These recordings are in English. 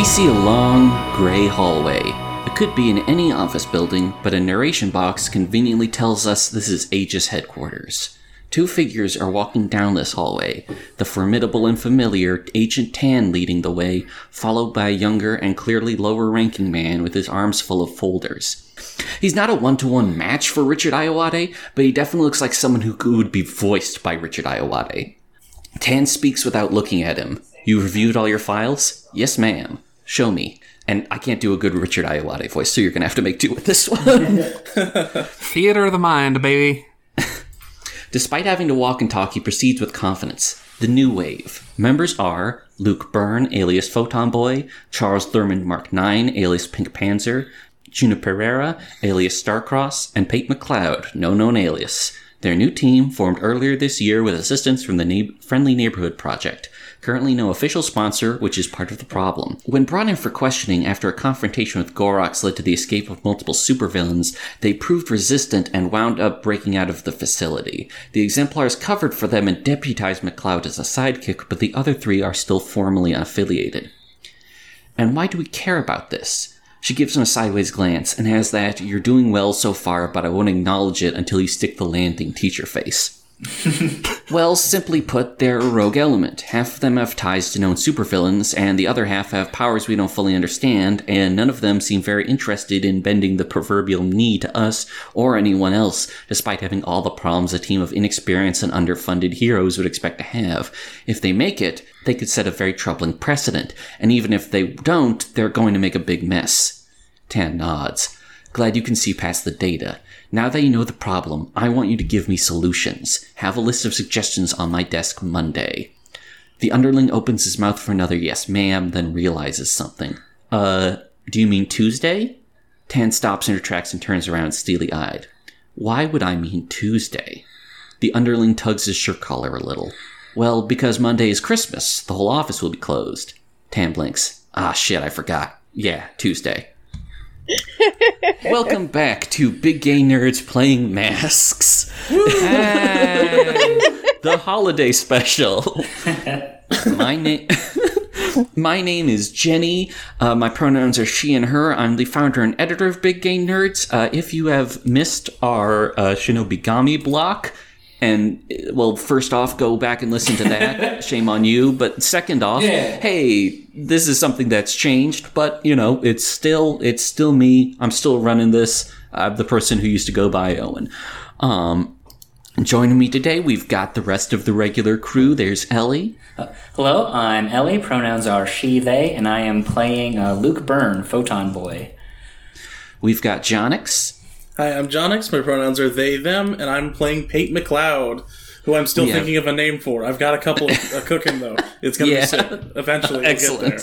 We see a long, gray hallway. It could be in any office building, but a narration box conveniently tells us this is Aegis headquarters. Two figures are walking down this hallway, the formidable and familiar Agent Tan leading the way, followed by a younger and clearly lower ranking man with his arms full of folders. He's not a one to one match for Richard Ayoade, but he definitely looks like someone who would be voiced by Richard Ayoade. Tan speaks without looking at him. You reviewed all your files? Yes, ma'am. Show me. And I can't do a good Richard Ayoade voice, so you're gonna have to make do with this one. Theater of the mind, baby. Despite having to walk and talk, he proceeds with confidence. The New Wave. Members are Luke Byrne, alias Photon Boy, Charles Thurmond Mark IX, alias Pink Panzer, Juno Pereira, alias Starcross, and Pate McLeod, no known alias. Their new team formed earlier this year with assistance from the Na- Friendly Neighborhood Project. Currently no official sponsor, which is part of the problem. When brought in for questioning after a confrontation with Gorox led to the escape of multiple supervillains, they proved resistant and wound up breaking out of the facility. The exemplars covered for them and deputized McLeod as a sidekick, but the other three are still formally unaffiliated. And why do we care about this? She gives him a sideways glance and has that, you're doing well so far, but I won't acknowledge it until you stick the landing teacher face. Well, simply put, they're a rogue element. Half of them have ties to known supervillains, and the other half have powers we don't fully understand, and none of them seem very interested in bending the proverbial knee to us or anyone else, despite having all the problems a team of inexperienced and underfunded heroes would expect to have. If they make it, they could set a very troubling precedent, and even if they don't, they're going to make a big mess. Tan nods. Glad you can see past the data. Now that you know the problem, I want you to give me solutions. Have a list of suggestions on my desk Monday. The underling opens his mouth for another yes, ma'am, then realizes something. Uh, do you mean Tuesday? Tan stops in her tracks and turns around steely eyed. Why would I mean Tuesday? The underling tugs his shirt collar a little. Well, because Monday is Christmas. The whole office will be closed. Tan blinks. Ah, shit, I forgot. Yeah, Tuesday. Welcome back to Big Gay Nerds Playing Masks. the holiday special. My name. My name is Jenny. Uh, my pronouns are she and her. I'm the founder and editor of Big Gay Nerds. Uh, if you have missed our uh, Shinobigami block, and uh, well, first off, go back and listen to that. Shame on you. But second off, Yeah. hey, this is something that's changed, but you know, it's still it's still me. I'm still running this. I'm the person who used to go by Owen. Um, joining me today, we've got the rest of the regular crew. There's Ellie. Hello, I'm Ellie. Pronouns are she, they, and I am playing uh, Luke Byrne, Photon Boy. We've got Jonix. Hi, I'm Jonix. My pronouns are they, them, and I'm playing Pate McLeod, who I'm still Yeah. thinking of a name for. I've got a couple uh, cooking though. It's gonna Yeah. be soon. Eventually, we'll get there.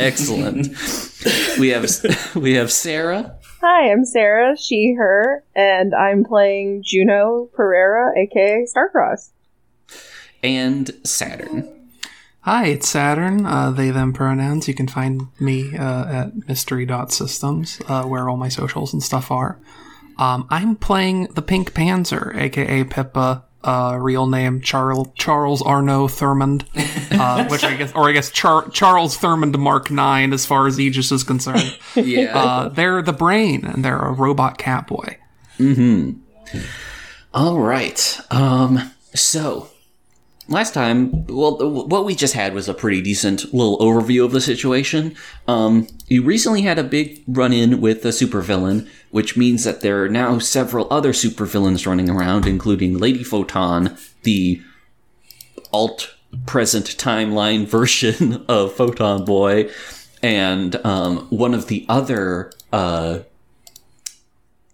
Excellent, excellent. we have we have Sarah. Hi, I'm Sarah, she, her, and I'm playing Juno Pereira, aka Starcross. and Saturn. Hi, it's Saturn. Uh, they, them pronouns. You can find me uh, at mystery.systems, uh, where all my socials and stuff are. Um, I'm playing the Pink Panzer, aka Pippa, uh, real name Charles Charles Arnaud Thurmond, uh, which I guess, or I guess Char- Charles Thurmond Mark Nine, as far as Aegis is concerned. Yeah. Uh, they're the brain, and they're a robot catboy. All right. Um. So, last time, well, what we just had was a pretty decent little overview of the situation. Um, you recently had a big run-in with a supervillain, which means that there are now several other supervillains running around, including Lady Photon, the alt present timeline version of Photon Boy, and um, one of the other uh,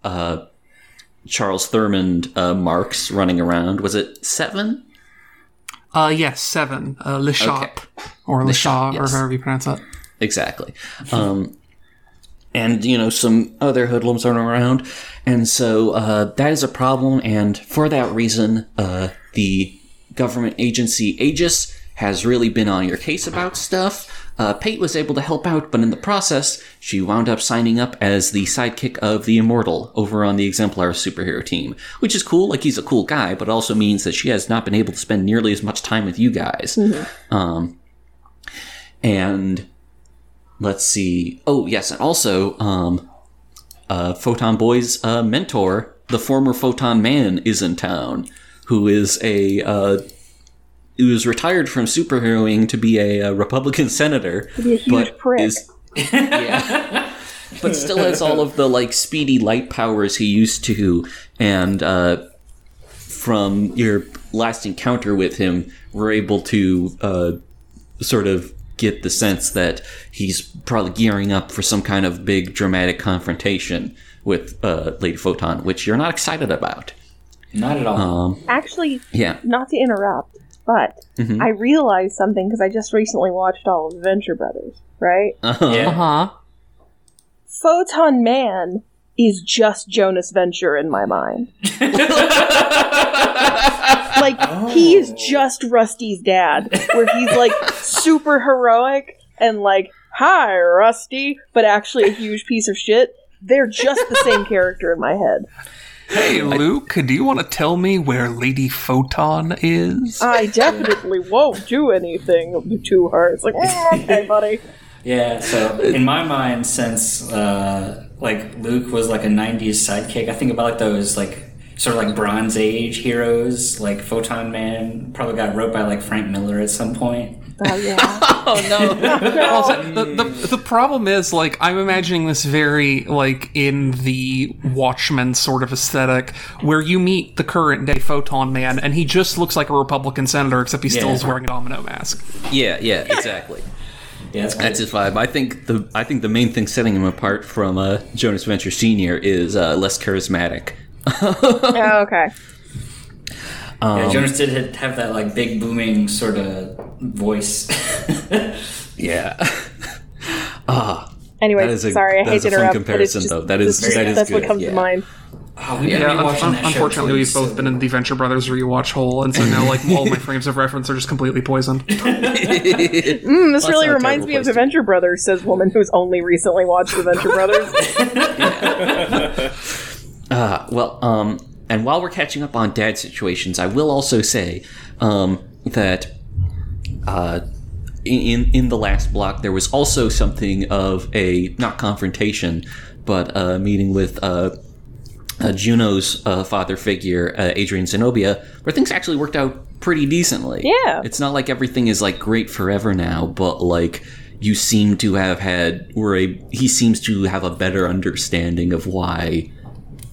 uh, Charles Thurmond uh, marks running around. Was it seven? Uh, yes, seven. Uh, Le Shop, or Le Shop, yes. or however you pronounce it. Exactly. Um, and you know some other hoodlums running around, and so uh, that is a problem. And for that reason, uh, the government agency Aegis has really been on your case about stuff. Uh, Pate was able to help out, but in the process, she wound up signing up as the sidekick of the Immortal over on the Exemplar superhero team, which is cool. Like he's a cool guy, but also means that she has not been able to spend nearly as much time with you guys. Um, and let's see. Oh yes, and also um, uh, Photon Boy's uh, mentor, the former Photon Man, is in town, who is a uh, who is retired from superheroing to be a, uh Republican senator, be a huge prick. yeah, but still has all of the like speedy light powers he used to, and uh, from your last encounter with him, we're able to uh, sort of get the sense that he's probably gearing up for some kind of big dramatic confrontation with uh, Lady Photon, which you're not excited about. Not at all. Um, Actually, yeah. not to interrupt, but Mhm. I realized something because I just recently watched all of Venture Brothers, right? Uh-huh. yeah. huh. Photon Man is just Jonas Venture in my mind. like he is just Rusty's dad, where he's like super heroic and like, "Hi, Rusty," but actually a huge piece of shit. They're just the same character in my head. Hey, Luke, do you want to tell me where Lady Photon is? I definitely won't do anything to her. It's like, "Mm, okay, buddy. Yeah, so in my mind, since uh, like Luke was like a '90s sidekick, I think about like those like sort of like Bronze Age heroes, like Photon Man. Probably got wrote by like Frank Miller at some point. Oh yeah. Oh no! Also, the, the, the problem is, like, I'm imagining this very, like, in the Watchmen sort of aesthetic, where you meet the current day Photon Man, and he just looks like a Republican senator, except he still Yeah. is wearing a domino mask. yeah, yeah, exactly. Yeah, that's, That's his vibe. I think the I think the main thing setting him apart from uh, Jonas Venture Senior is uh, less charismatic. oh, okay. Yeah, Jonas did hit- have that like big booming sort of voice. Yeah. ah, Anyway, That is a- sorry, I hate is to a interrupt, but comparison, just though. That is- this- that is that's what comes yeah. to mind. oh, we've Yeah, un- un- unfortunately, we've so- both been in the Venture Brothers rewatch hole, and so now, like, all my frames of reference are just completely poisoned. Mm, this That's really reminds me of place the. Venture Brothers, says woman who's only recently watched the Venture Brothers. Uh, well, um, and while we're catching up on dad situations, I will also say um, that uh, in in the last block there was also something of a not confrontation, but a meeting with uh, uh, Juno's uh, father figure, uh, Adrian Zenobia, where things actually worked out pretty decently. Yeah. it's not like everything is like great forever now, but like. You seem to have had, were a, he seems to have a better understanding of why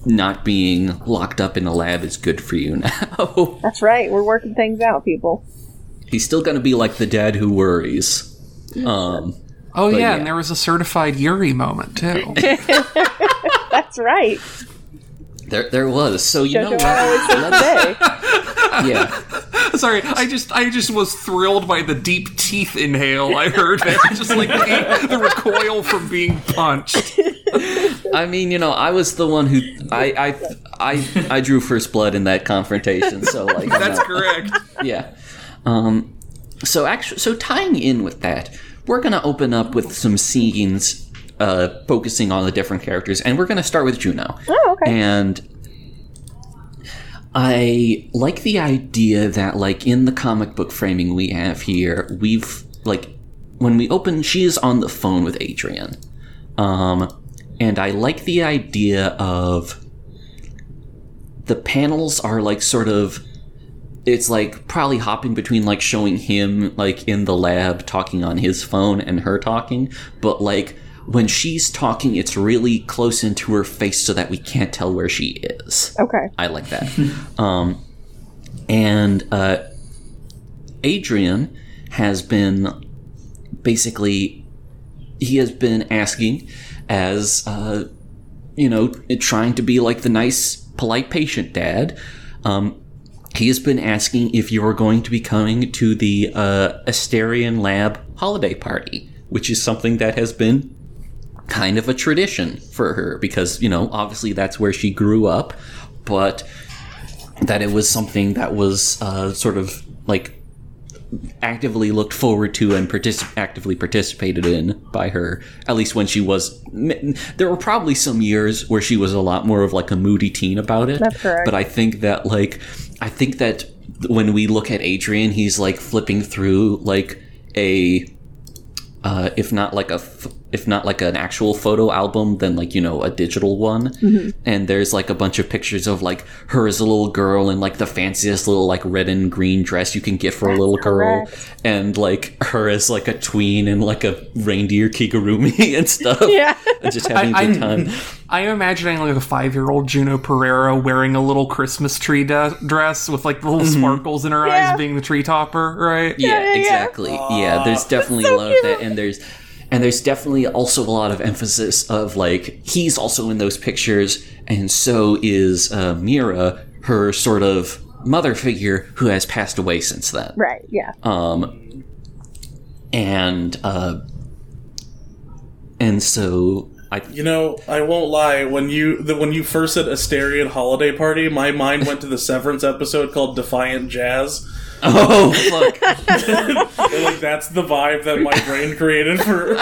not being locked up in a lab is good for you now. That's right, we're working things out, people. He's still going to be like the dad who worries. Um, Oh, yeah, yeah. and there was a certified Yuri moment, too. That's right. there, there was. So you know Jojo what? always says today. Yeah, Sorry, I just I just was thrilled by the deep teeth inhale I heard there. Just like the, the recoil from being punched. I mean, you know, I was the one who I I I, I drew first blood in that confrontation. So like, you That's know, correct. yeah. Um, so actually, so tying in with that, we're gonna open up with some scenes, uh, focusing on the different characters, and we're gonna start with Juno. Oh, okay. And I like the idea that, like, in the comic book framing we have here, we've, like, when we open, she is on the phone with Adrian. Um, and I like the idea of the panels are, like, sort of. It's like probably hopping between like showing him like in the lab talking on his phone and her talking, but like when she's talking, it's really close into her face so that we can't tell where she is. Okay. I like that. um, and uh, Adrian has been basically he has been asking as uh, you know trying to be like the nice polite patient dad. Um, he has been asking if you're going to be coming to the uh, Asterian Lab holiday party, which is something that has been kind of a tradition for her because you know obviously that's where she grew up but that it was something that was uh, sort of like actively looked forward to and particip- actively participated in by her at least when she was there were probably some years where she was a lot more of like a moody teen about it That's correct. but i think that like i think that when we look at adrian he's like flipping through like a uh, if not like a f- if not like an actual photo album, then like, you know, a digital one. Mm-hmm. And there's like a bunch of pictures of like her as a little girl in like the fanciest little like red and green dress you can get for a little girl. correct. And like her as like a tween and like a reindeer kigurumi and stuff. Yeah. And just having a I- good time. I am imagining like a five year old Juno Pereira wearing a little Christmas tree de- dress with like the little sparkles in her Yeah. eyes being the tree topper, right? Yeah, yeah, yeah. exactly. Yeah, there's definitely a lot of that, and there's and there's definitely also a lot of emphasis of like he's also in those pictures, and so is uh, Mira, her sort of mother figure who has passed away since then. Right. Yeah. Um, and uh, and so I You know, I won't lie. When you the, when you first said Asterian holiday party, my mind went to the Severance episode called Defiant Jazz. Oh fuck like that's the vibe that my brain created for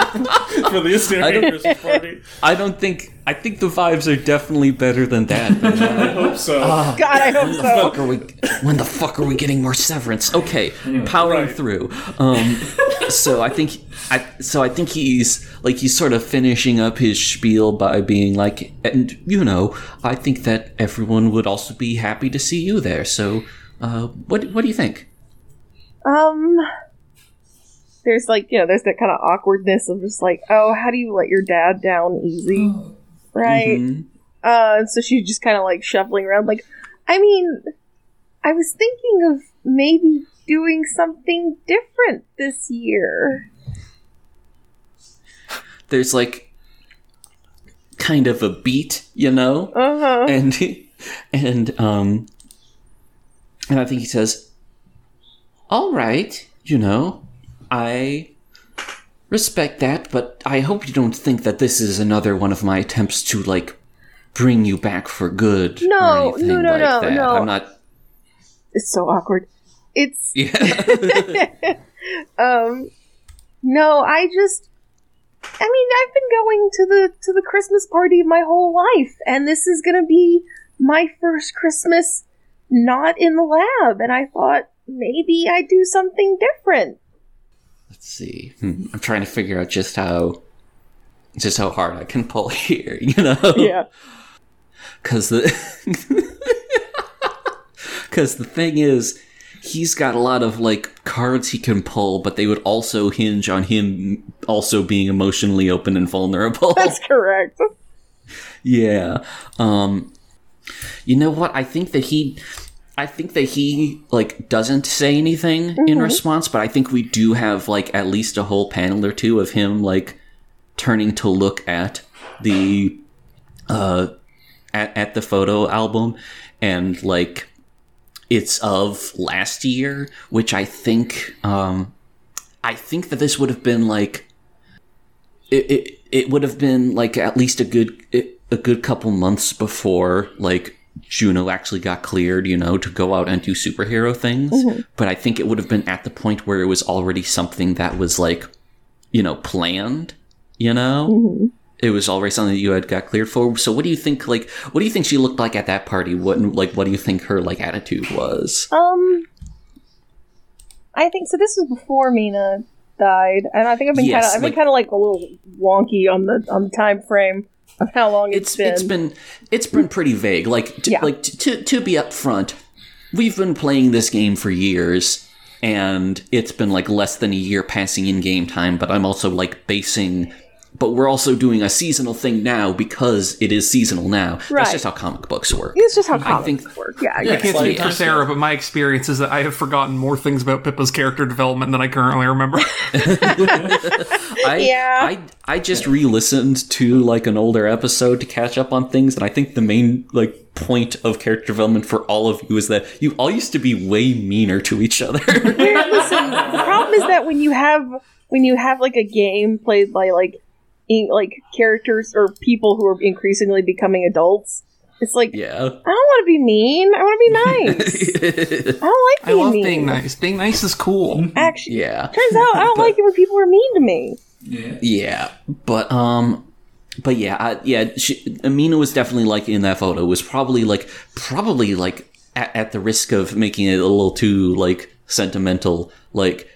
for the Asterian Christmas party. I don't think I think the vibes are definitely better than that. but, uh, I hope so. God, I hope so. fuck are we? When the fuck are we getting more severance? Okay, powering Right. through. Um, so I think I so I think he's like he's sort of finishing up his spiel by being like, and you know, I think that everyone would also be happy to see you there. So, uh, what what do you think? Um, there's like you know, there's that kind of awkwardness of just like, oh, how do you let your dad down easy, right? Mhm. Uh, and so she's just kind of like shuffling around. Like, I mean, I was thinking of maybe doing something different this year. There's like kind of a beat, you know. Uh huh. and and um and I think he says, "All right, you know, I respect that, but I hope you don't think that this is another one of my attempts to like bring you back for good. No, or no, no, like no, that. no. I'm not. It's so awkward. It's Yeah, um no i just i mean i've been going to the to the christmas party my whole life and this is gonna be my first christmas not in the lab and i thought maybe i'd do something different let's see. Hmm, I'm trying to figure out just how. Just how hard I can pull here, you know? yeah because the because the thing is he's got a lot of like cards he can pull but they would also hinge on him also being emotionally open and vulnerable that's correct yeah um you know what i think that he i think that he like doesn't say anything in response but i think we do have like at least a whole panel or two of him like turning to look at the uh at, at the photo album. And like it's of last year which i think um i think that this would have been like it, it, it would have been like at least a good a good couple months before like Juno actually got cleared, you know, to go out and do superhero things. But I think it would have been at the point where it was already something that was like, you know, planned, you know? It was already something that you had got cleared for. So what do you think like what do you think she looked like at that party? What like what do you think her like attitude was? um i think so this was before mina died and i think i've been Yes, kind of i've been kind of like a little wonky on the on the time frame of how long it's it's been it's been it's been pretty vague. Like to, Yeah. like t- to to be upfront, we've been playing this game for years, and it's been like less than a year passing in game time. But I'm also like basing. But we're also doing a seasonal thing now because it is seasonal now. Right. That's just how comic books work. it's just how comics think- work yeah, I yeah. can't speak for Sarah, but my experience is that I have forgotten more things about Pippa's character development than I currently remember. I, Yeah. I I just re-listened to like an older episode to catch up on things, and I think the main like point of character development for all of you is that you all used to be way meaner to each other. Listen, the problem is that when you have when you have like a game played by like in, like characters or people who are increasingly becoming adults, it's like yeah. I don't want to be mean. I want to be nice. I don't like being I being love mean. being nice. Being nice is cool. Actually, yeah. turns out I don't like it when people are mean to me. Yeah. yeah, but um, but yeah, I, yeah. She, Amina was definitely like in that photo was probably like probably like at, at the risk of making it a little too like sentimental. Like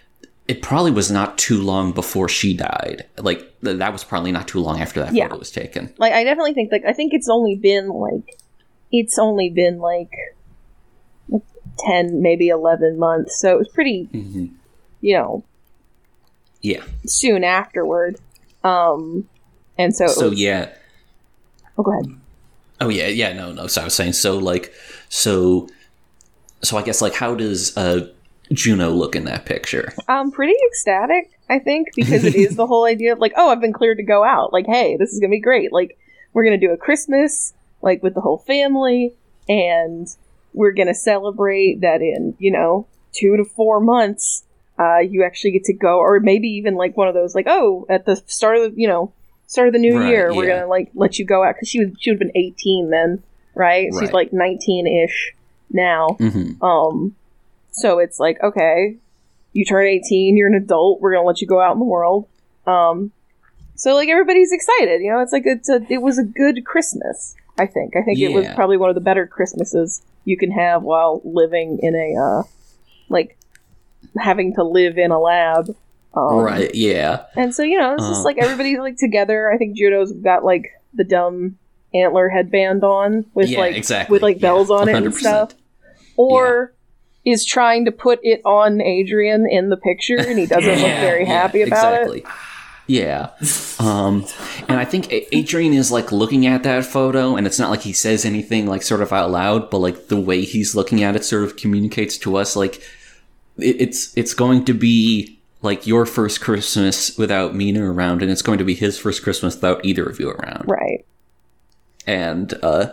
it probably was not too long before she died. Like th- that was probably not too long after that Yeah. photo was taken. Like I definitely think like I think it's only been like it's only been like ten, maybe eleven months. So it was pretty hmm you know, Yeah. soon afterward. Um and so, So was- yeah. Oh go ahead. Oh yeah, yeah, no, no. So I was saying, so like, so, so I guess like, how does uh Juno look in that picture? Um pretty ecstatic, I think, because it is the whole idea of like, oh, I've been cleared to go out. Like, hey, this is gonna be great. Like, we're gonna do a Christmas, like with the whole family, and we're gonna celebrate that in, you know, two to four months, uh, you actually get to go, or maybe even like one of those, like, oh, at the start of the, you know, start of the new Right, year, we're gonna like let you go out because she was she would have been eighteen then, right? She's like nineteen ish now. hmm Um, so it's like, okay, you turn 18, you're an adult, we're gonna let you go out in the world. Um, so like everybody's excited, you know, it's like it's a, it was a good Christmas, I think. I think it was probably one of the better Christmases you can have while living in a, uh, like, having to live in a lab. Um, right. Yeah. And so, you know, it's just Uh. like everybody's like together. I think Juno's got like the dumb antler headband on with yeah. like exactly. with like Yeah, bells on it and stuff or is trying to put it on Adrian in the picture and he doesn't look Yeah, very Yeah, happy about exactly. it. Yeah. Um, and I think Adrian is like looking at that photo, and it's not like he says anything like sort of out loud, but like the way he's looking at it sort of communicates to us like it, it's it's going to be like your first Christmas without Mina around, and it's going to be his first Christmas without either of you around. Right. and uh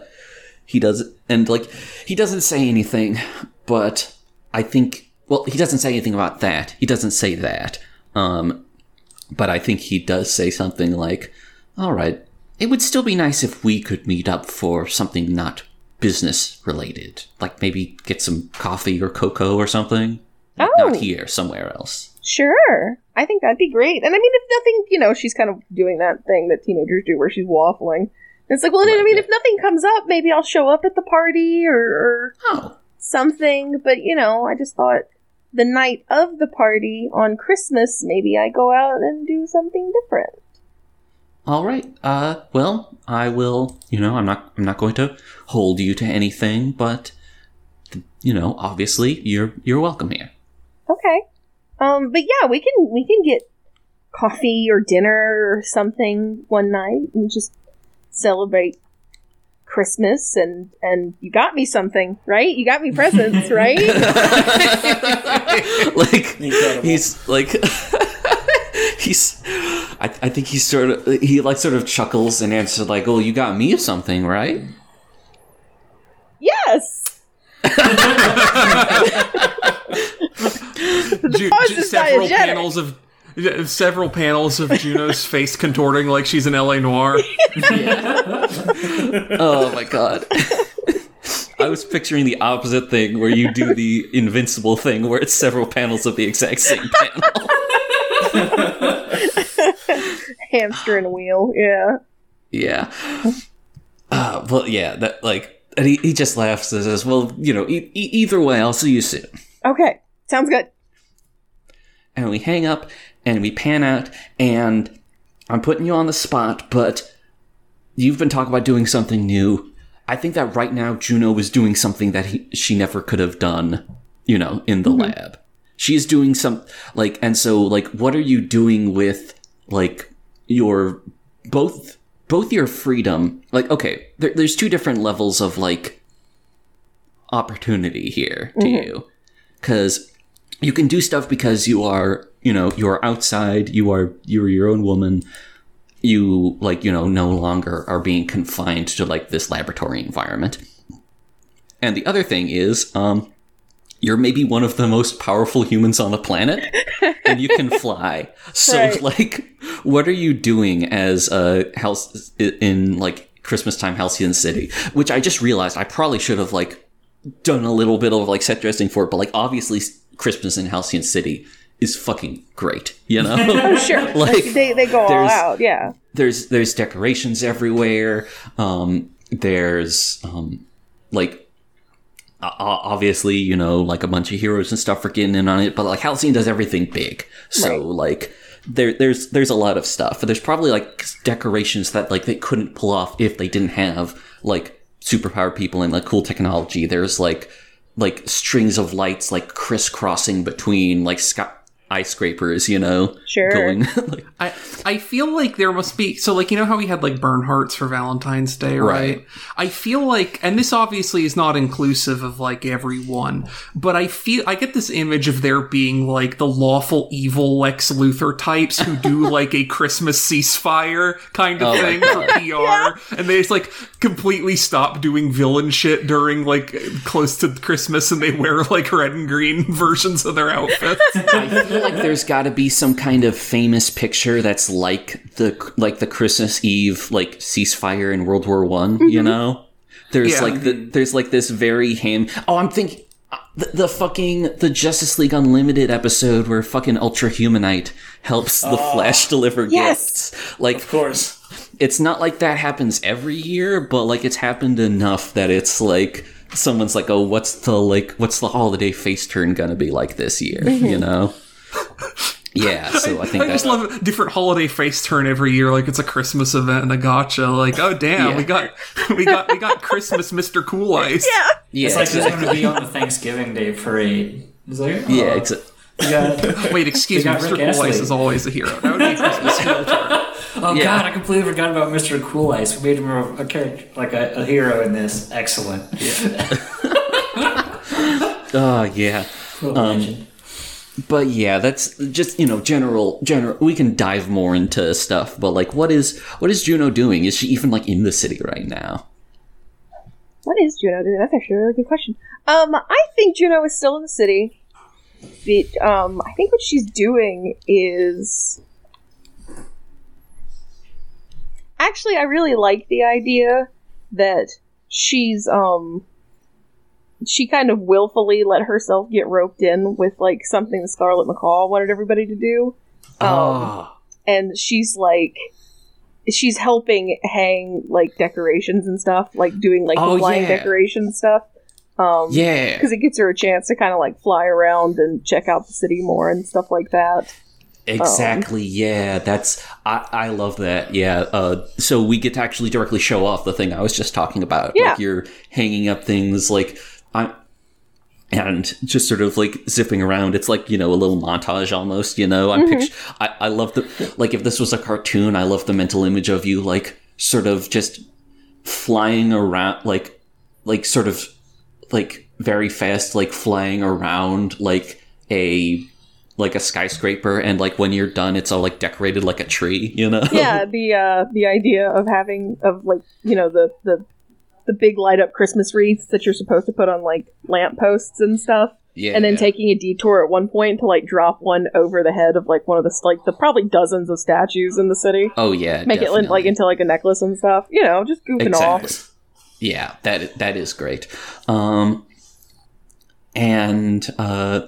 he does and like he doesn't say anything but i think well he doesn't say anything about that he doesn't say that um but i think he does say something like all right it would still be nice if we could meet up for something not business related like maybe get some coffee or cocoa or something Oh. not here somewhere else Sure. I think that'd be great. And I mean, if nothing, you know, she's kind of doing that thing that teenagers do where she's waffling. And it's like, well, I mean, yeah. if nothing comes up, maybe I'll show up at the party or, or oh something. But, you know, I just thought the night of the party on Christmas, maybe I go out and do something different. All right. Uh, well, I will. You know, I'm not. I'm not going to hold you to anything, but you know, obviously, you're you're welcome here. Okay. Um, but yeah, we can we can get coffee or dinner or something one night and just celebrate Christmas and and you got me something, right? You got me presents, right? like Incredible. he's like he's. I, I think he's sort of he like sort of chuckles and answers like, "Oh, you got me something, right?" yes. Ju- pause is several diegetic. panels of several panels of Juno's face contorting like she's an LA Noire. Oh my god. I was picturing the opposite thing where you do the invincible thing where it's several panels of the exact same panel. Hamster and wheel. Yeah. Yeah. Uh, well, yeah, that like, and he, he just laughs and says, "Well, you know, e- e- either way, I'll see you soon." Okay. Sounds good. And we hang up and we pan out, and I'm putting you on the spot, but you've been talking about doing something new. I think that right now Juno is doing something that he, she never could have done, you know, in the mm-hmm. lab. She's doing some like, and so like, what are you doing with like your both both your freedom? Like, okay, there, there's two different levels of like opportunity here to mm-hmm. you because you can do stuff because you are you know you're outside you are you're your own woman. You like you know no longer are being confined to like this laboratory environment. And the other thing is um you're maybe one of the most powerful humans on the planet and you can fly. So Right. like what are you doing as a house in like christmas time halcyon city? Which i just realized i probably should have like done a little bit of like set dressing for it, but like obviously Christmas in Halcyon City is fucking great, you know? Oh sure. Like, they they go all out. Yeah. there's there's decorations everywhere. Um, there's um, like o- obviously, you know, like a bunch of heroes and stuff are getting in on it, but like Halcyon does everything big. So Right. like there there's there's a lot of stuff. There's probably like decorations that like they couldn't pull off if they didn't have like superpowered people and like cool technology. There's like like strings of lights like crisscrossing between like skyscrapers, you know, Sure. going like, I I feel like there must be so like you know how we had like burn hearts for Valentine's Day, right? Right. I feel like and this obviously is not inclusive of like everyone, but I feel I get this image of there being like the lawful evil Lex Luthor types who do like a Christmas ceasefire kind of Oh thing for PR and they just like completely stop doing villain shit during like close to Christmas and they wear like red and green versions of their outfits. Feel like there's got to be some kind of famous picture that's like the like the Christmas Eve like ceasefire in World War One. You mm-hmm. know, there's Yeah. like the there's like this very ham. Oh, I'm thinking. The, the fucking the Justice League Unlimited episode where fucking Ultra Humanite helps the ah. Flash deliver Yes. gifts. Like Of course. it's not like that happens every year, but like it's happened enough that it's like someone's like, oh, what's the like, what's the holiday face turn gonna be like this year? You mm-hmm. know? Yeah, so I think I just love a different holiday face turn every year, like it's a Christmas event and a gotcha. Like, oh damn, Yeah. we got we got we got Christmas Mr. Cool Ice. Yeah. yeah, It's like who's exactly. going to be on the Thanksgiving Day parade. It's like, oh, yeah, exa- you got- Wait, excuse me, Mr. Rick Cool Ice is always a hero. That would be a Christmas hero turn. Oh Yeah. god, I completely forgot about Mr. Cool Ice. We made him a, a character, like a, a hero in this. Excellent. oh yeah. Cool um, legend. But yeah, that's just you know general general. We can dive more into stuff, but like, what is what is Juno doing? Is she even like in the city right now? What is Juno doing? That's actually a really good question. Um, I think Juno is still in the city. But, um, I think what she's doing is. Actually, I really like the idea that she's, um. She kind of willfully let herself get roped in with, like, something Scarlet McCall wanted everybody to do. Um, oh, and she's like she's helping hang like decorations and stuff like doing like Oh, the flying yeah. decoration stuff um yeah. because it gets her a chance to kind of like fly around and check out the city more and stuff like that Exactly. yeah, that's I, I love that. Yeah. Uh, so we get to actually directly show off the thing I was just talking about. Yeah. Like you're hanging up things like I and just sort of like zipping around. It's like you know a little montage almost. You know, I'm picture. I I love the like if this was a cartoon, I love the mental image of you like sort of just flying around like like sort of like very fast like flying around like a like a skyscraper and like when you're done it's all like decorated like a tree you know yeah the uh the idea of having of like you know the the the big light up christmas wreaths that you're supposed to put on like lamp posts and stuff. Yeah and then taking a detour at one point to like drop one over the head of like one of the like the probably dozens of statues in the city. Oh yeah make it like into like a necklace and stuff. You know just goofing exactly. Off yeah that that is great. Um and uh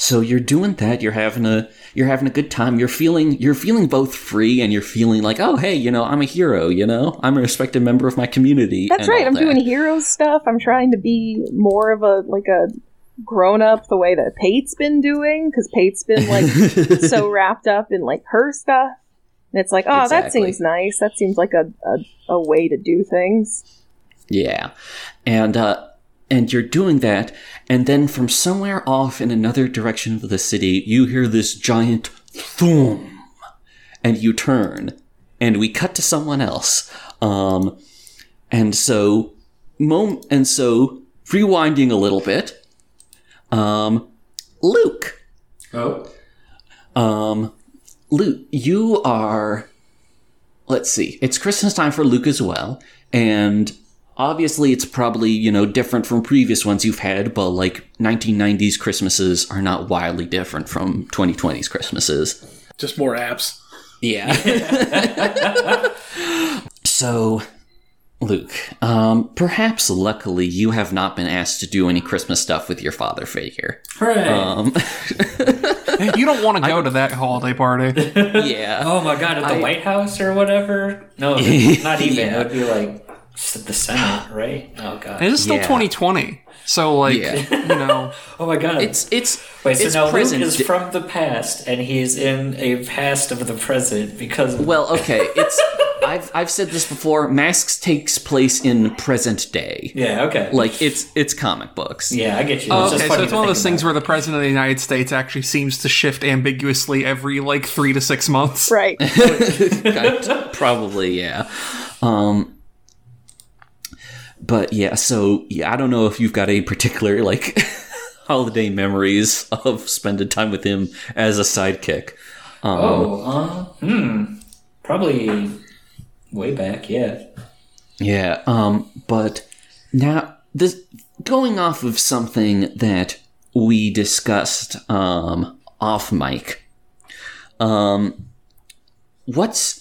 so you're doing that you're having a you're having a good time you're feeling you're feeling both free and you're feeling like oh hey you know i'm a hero you know i'm a respected member of my community That's right. I'm that. doing hero stuff. I'm trying to be more of a like a grown up the way that Pate's been doing because Pate's been like so wrapped up in like her stuff. And it's like, oh, that seems nice. That seems like a, a, a way to do things. Yeah. And uh and you're doing that and then from somewhere off in another direction of the city you hear this giant thum and you turn and we cut to someone else. Um and so mom and so rewinding a little bit um Luke Oh. um, Luke, you are. Let's see. It's Christmas time for Luke as well, and obviously it's probably you know different from previous ones you've had, but like 1990s Christmases are not wildly different from 2020s Christmases. Just more apps. Yeah. so, Luke, um, perhaps luckily you have not been asked to do any Christmas stuff with your father figure. Hooray! Um, you don't want to go to that holiday party. yeah. oh my god, at the I- White House or whatever? No, not even. Yeah. It would be like the Senate, right? Oh god. It is still Yeah. 2020, so like Yeah. you know, Oh my god. It's it's Wait, so it's now present. Luke is from the past, and he's in a past of the present because well, okay. It's I've I've said this before. Masks takes place in present day. yeah, okay, Like it's it's comic books. yeah, I get you. Oh, It's just okay, so it's one of those things about. where the president of the United States actually seems to shift ambiguously every like three to six months. Right. Probably, yeah. Um, but yeah, so yeah, I don't know if you've got any particular like holiday memories of spending time with him as a sidekick. Um, Oh, uh, hmm, probably way back. Yeah. Yeah, um, but now this going off of something that we discussed um off mic. Um what's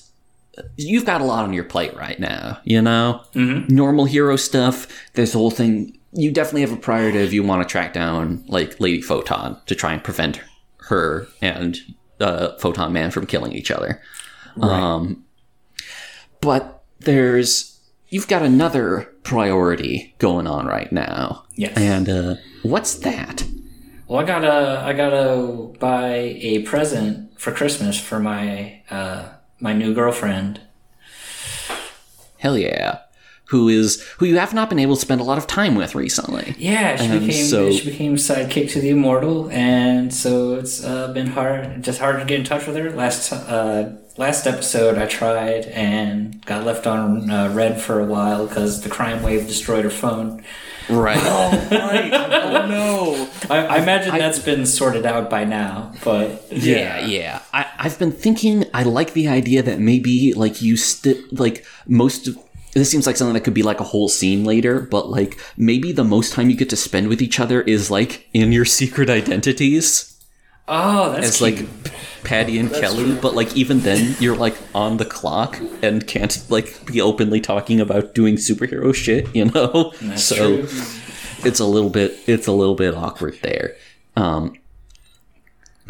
you've got a lot on your plate right now, you know? Mm-hmm. Normal hero stuff, this whole thing you definitely have a priority if you want to track down like Lady Photon to try and prevent her and uh, Photon Man from killing each other. Um but there's you've got another priority going on right now. Yes. And uh what's that? Well, I gotta, I gotta buy a present for Christmas for my, uh, my new girlfriend. Hell yeah. Who is who you have not been able to spend a lot of time with recently. Yeah, she And became so- she became sidekick to the immortal, and so it's uh, been hard, just hard to get in touch with her. Last uh, last episode, I tried and got left on uh, red for a while because the crime wave destroyed her phone. Right. Oh, right. Oh no. I, I imagine that's been sorted out by now, but Yeah, yeah. I, I've been thinking. I like the idea that maybe like you st- like most. of This seems like something that could be like a whole scene later, but like maybe the most time you get to spend with each other is like in your secret identities oh, that's as cute. like Patty and Kelly. But like even then, you're like on the clock and can't like be openly talking about doing superhero shit. You know, That's so true. it's a little bit it's a little bit awkward there. Um,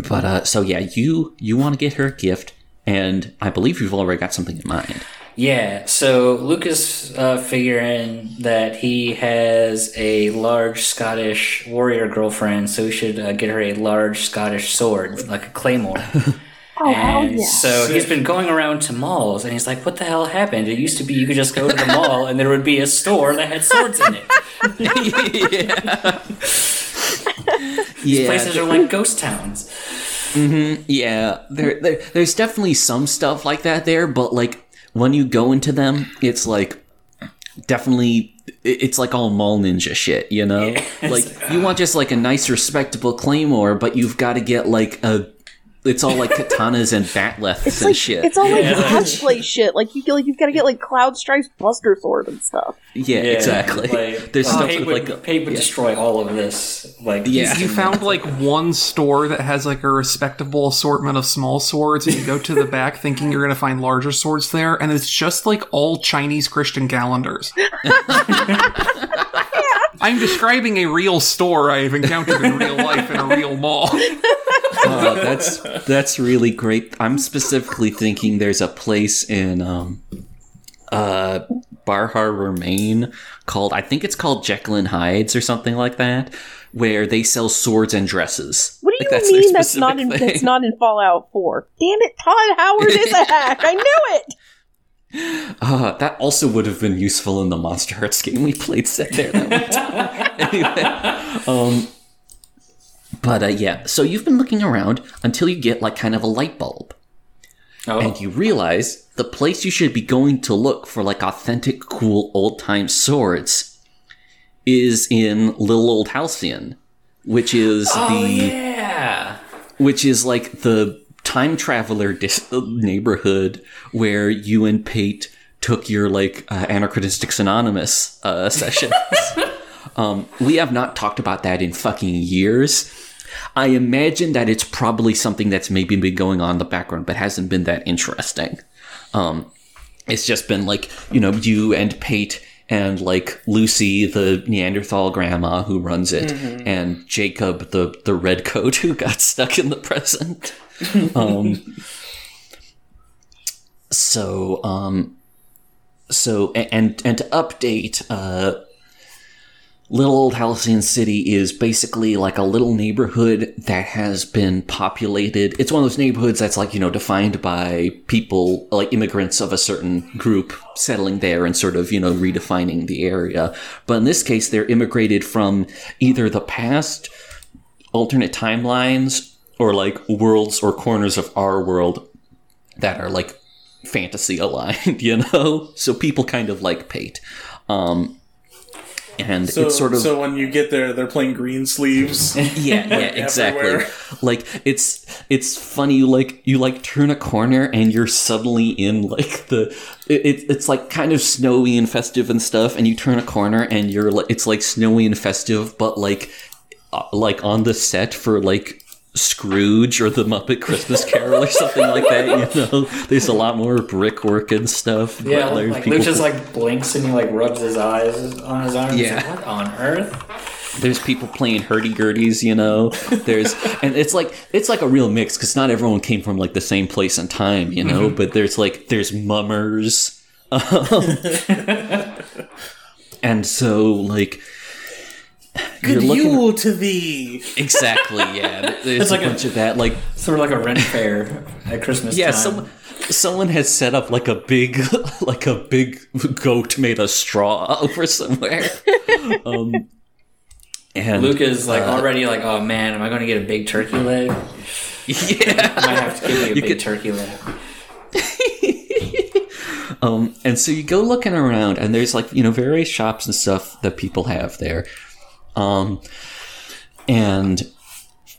but uh, so yeah, you you want to get her a gift, and I believe you've already got something in mind. Yeah, so Lucas uh, figuring that he has a large Scottish warrior girlfriend, so he should uh, get her a large Scottish sword, like a claymore. Oh, hell And yeah. so he's been going around to malls, and he's like, "What the hell happened? It used to be you could just go to the mall, and there would be a store that had swords in it. yeah, These Places are like ghost towns." yeah. There, there, there's definitely some stuff like that there, but like when you go into them, it's like definitely it's like all mall ninja shit, you know? Like you want just like a nice respectable claymore, but you've got to get like a it's all like katanas and batleths It's and like shit. it's all like Yeah. cosplay shit. Like you feel like you've got to get like Cloud Strife's Buster Sword and stuff. yeah, exactly. Like, There's uh, stuff with would, like Pate would destroy all of this. Like, Yeah. You found like one store that has like a respectable assortment of small swords, and you go to the back thinking you're going to find larger swords there, and it's just like all Chinese Christian calendars. I'm describing a real store I have encountered in real life in a real mall. Uh, that's that's really great. I'm specifically thinking there's a place in um, uh, Bar Harbor, Maine, called I think it's called Jekyll and Hyde's or something like that, where they sell swords and dresses. What do Like, you that's mean that's not in thing. that's not in Fallout Four? Damn it, Todd Howard is a hack. I knew it. Uh, that also would have been useful in the Monster Hearts game we played set there that one time. anyway, um, but uh, yeah, so you've been looking around until you get like kind of a light bulb. oh, and you realize the place you should be going to look for like authentic, cool old time swords is in Little Old Halcyon, which is oh the yeah. which is like the time traveler dis- neighborhood where you and Pate took your like uh, anachronistic anonymous uh, sessions. um, we have not talked about that in fucking years. I imagine that it's probably something that's maybe been going on in the background, but hasn't been that interesting. Um, it's just been like you know you and Pate and like Lucy, the Neanderthal grandma who runs it, and Jacob, the the red coat who got stuck in the present. um, so um, so and and to update, uh, Little Old Halcyon City is basically like a little neighborhood that has been populated. It's one of those neighborhoods that's like, you know, defined by people, like immigrants of a certain group settling there and sort of, you know, redefining the area. But in this case, they're immigrated from either the past, alternate timelines, or like worlds or corners of our world that are like fantasy aligned, you know? So people kind of like Pate. Um, and So, it's sort of so when you get there, they're playing Greensleeves. yeah, yeah, exactly. Like it's it's funny. You like you like turn a corner and you're suddenly in like the it, it, it's like kind of snowy and festive and stuff. And you turn a corner and you're like it's like snowy and festive, but like uh, like on the set for like Scrooge or the Muppet Christmas Carol or something like that. You know, there's a lot more brickwork and stuff. Yeah, there's like people Luke just like blinks and he like rubs his eyes on his arm. He's Yeah. like, what on earth? there's people playing hurdy-gurdies you know there's and it's like it's like a real mix because not everyone came from like the same place and time you know but there's like there's mummers um, and so like Good Yule to thee. exactly yeah there's It's a like a- bunch of that like Sort of like a rent fair at Christmas yeah time. someone someone has set up like a big like a big goat made of straw over somewhere um and Luke is like uh, already like, oh man, am I going to get a big turkey leg? yeah I might have to give you a You big could- turkey leg. Um, and so you go looking around, and there's like you know various shops and stuff that people have there. Um, and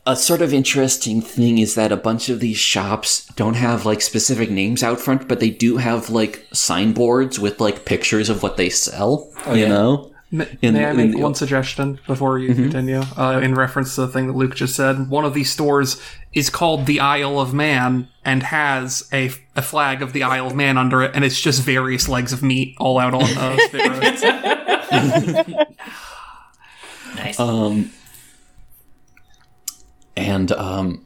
a sort of interesting thing is that a bunch of these shops don't have like specific names out front, but they do have like signboards with like pictures of what they sell. you yeah. know, May, In- may I in make the- one suggestion before you continue? Uh, in reference to the thing that Luke just said, one of these stores is called the Isle of Man and has a, a flag of the Isle of Man under it, and it's just various legs of meat all out on spit roads. Nice. um, and um,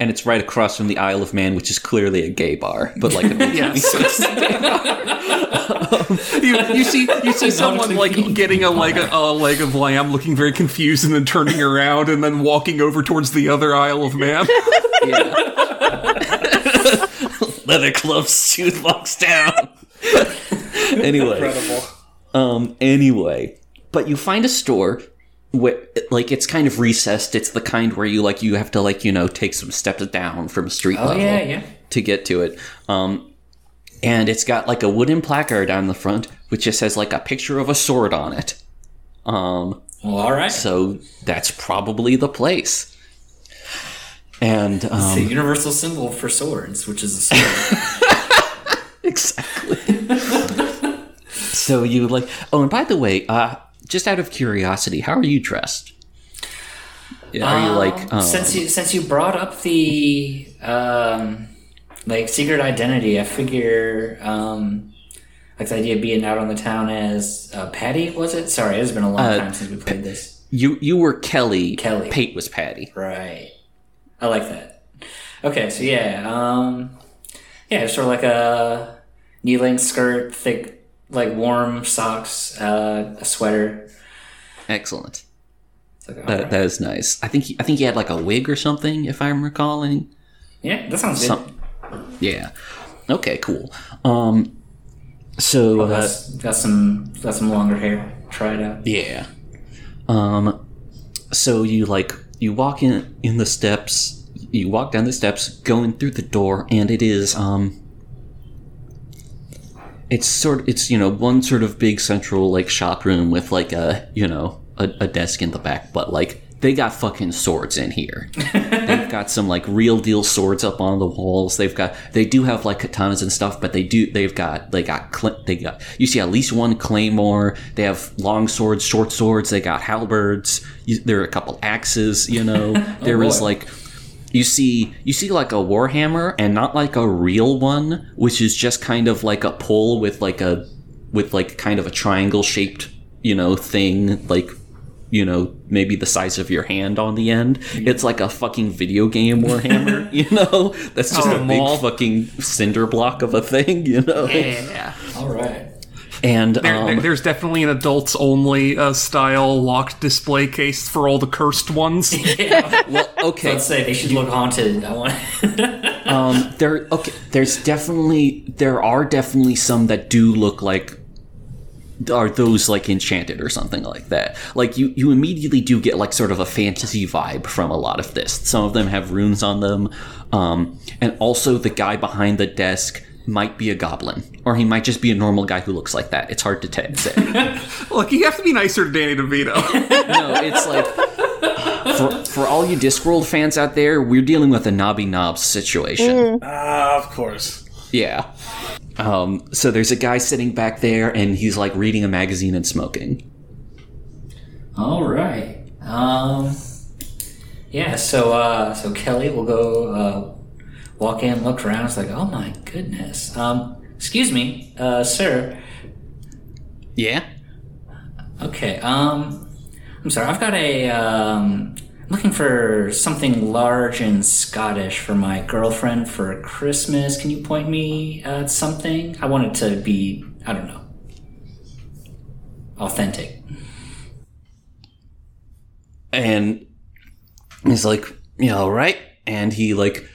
and it's right across from the Isle of Man, which is clearly a gay bar, but like a Yes. you, you see, you see someone like getting a leg, a leg of lamb, looking very confused, and then turning around and then walking over towards the other Isle of Man. Yeah. Leather gloves, tooth locks down. anyway, Incredible. um, anyway, but you find a store where, like, it's kind of recessed. It's the kind where you like you have to like you know take some steps down from street oh level yeah, yeah. to get to it. Um, and it's got like a wooden placard on the front, which just has like a picture of a sword on it. Um, Well, all right. so that's probably the place. And it's um, the universal symbol for swords, which is a sword. exactly. so you like? Oh, and by the way, uh, just out of curiosity, how are you dressed? Are you like? Um, since you since you brought up the um, like secret identity, I figure um, like the idea of being out on the town as uh, Patty was it? Sorry, it has been a long Uh, time since we played this. you you were Kelly. Kelly. Pate was Patty. Right. I like that. Okay, so yeah, um, yeah, sort of like a knee length skirt, thick, like warm socks, uh, a sweater. Excellent. Like, That, alright. that is nice. I think he, I think he had like a wig or something, if I'm recalling. yeah, that sounds good. Yeah. Okay. Cool. Um. So uh, Got, got some got some longer hair. Try it out. Yeah. Um so you like you walk in in the steps, you walk down the steps going through the door and it is um it's sort it's you know one sort of big central like shop room with like a you know a, a desk in the back but like they got fucking swords in here. They've got some like real deal swords up on the walls. They've got they do have like katanas and stuff but they do they've got they got cl- they got you see at least one claymore. They have long swords short swords. They got halberds. You, there are a couple axes you know. Oh, there is boy. like you see you see like a warhammer and not like a real one which is just kind of like a pole with like a with like kind of a triangle shaped you know thing like you know maybe the size of your hand on the end it's like a fucking video game warhammer you know that's just Oh, a big Maul. fucking cinder block of a thing you know Yeah. All right. And There, um, there- there's definitely an adults only uh, style locked display case for all the cursed ones. well, okay, Let's say they should look haunted. I want. um, there. Okay, there's definitely there are definitely some that do look like are those like enchanted or something like that. Like you, you immediately do get like sort of a fantasy vibe from a lot of this. Some of them have runes on them, um, and also the guy behind the desk might be a goblin, or he might just be a normal guy who looks like that. It's hard to t- say. Look, you have to be nicer to Danny DeVito. no, it's like for for all you Discworld fans out there, we're dealing with a Nobby Nobbs situation. Ah, of course. Yeah. Um, so there's a guy sitting back there, and he's like reading a magazine and smoking. All right. Um. Yeah. So, uh, so Kelly will go uh, walk in, look around. It's like, oh my goodness. Um. Excuse me, uh, sir. Yeah. Okay. Um. I'm sorry. I've got a. Um. I'm looking for something large and Scottish for my girlfriend for Christmas. Can you point me at something? I want it to be. I don't know. Authentic. And he's like, yeah, all right. And he like,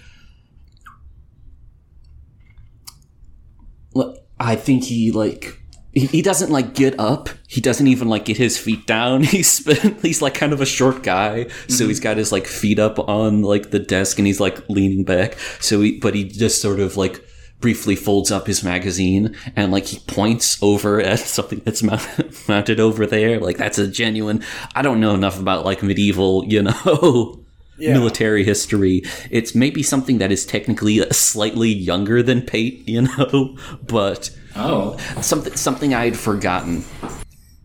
I think he like he, he doesn't like get up. He doesn't even like get his feet down. He's he's like kind of a short guy, so he's mhm. got his like feet up on like the desk and he's like leaning back. So he but he just sort of like briefly folds up his magazine and like he points over at something that's mount- mounted over there. Like that's a genuine. I don't know enough about like medieval, you know. Military history. It's maybe something that is technically slightly younger than Pate, you know, but Oh. something something I had forgotten.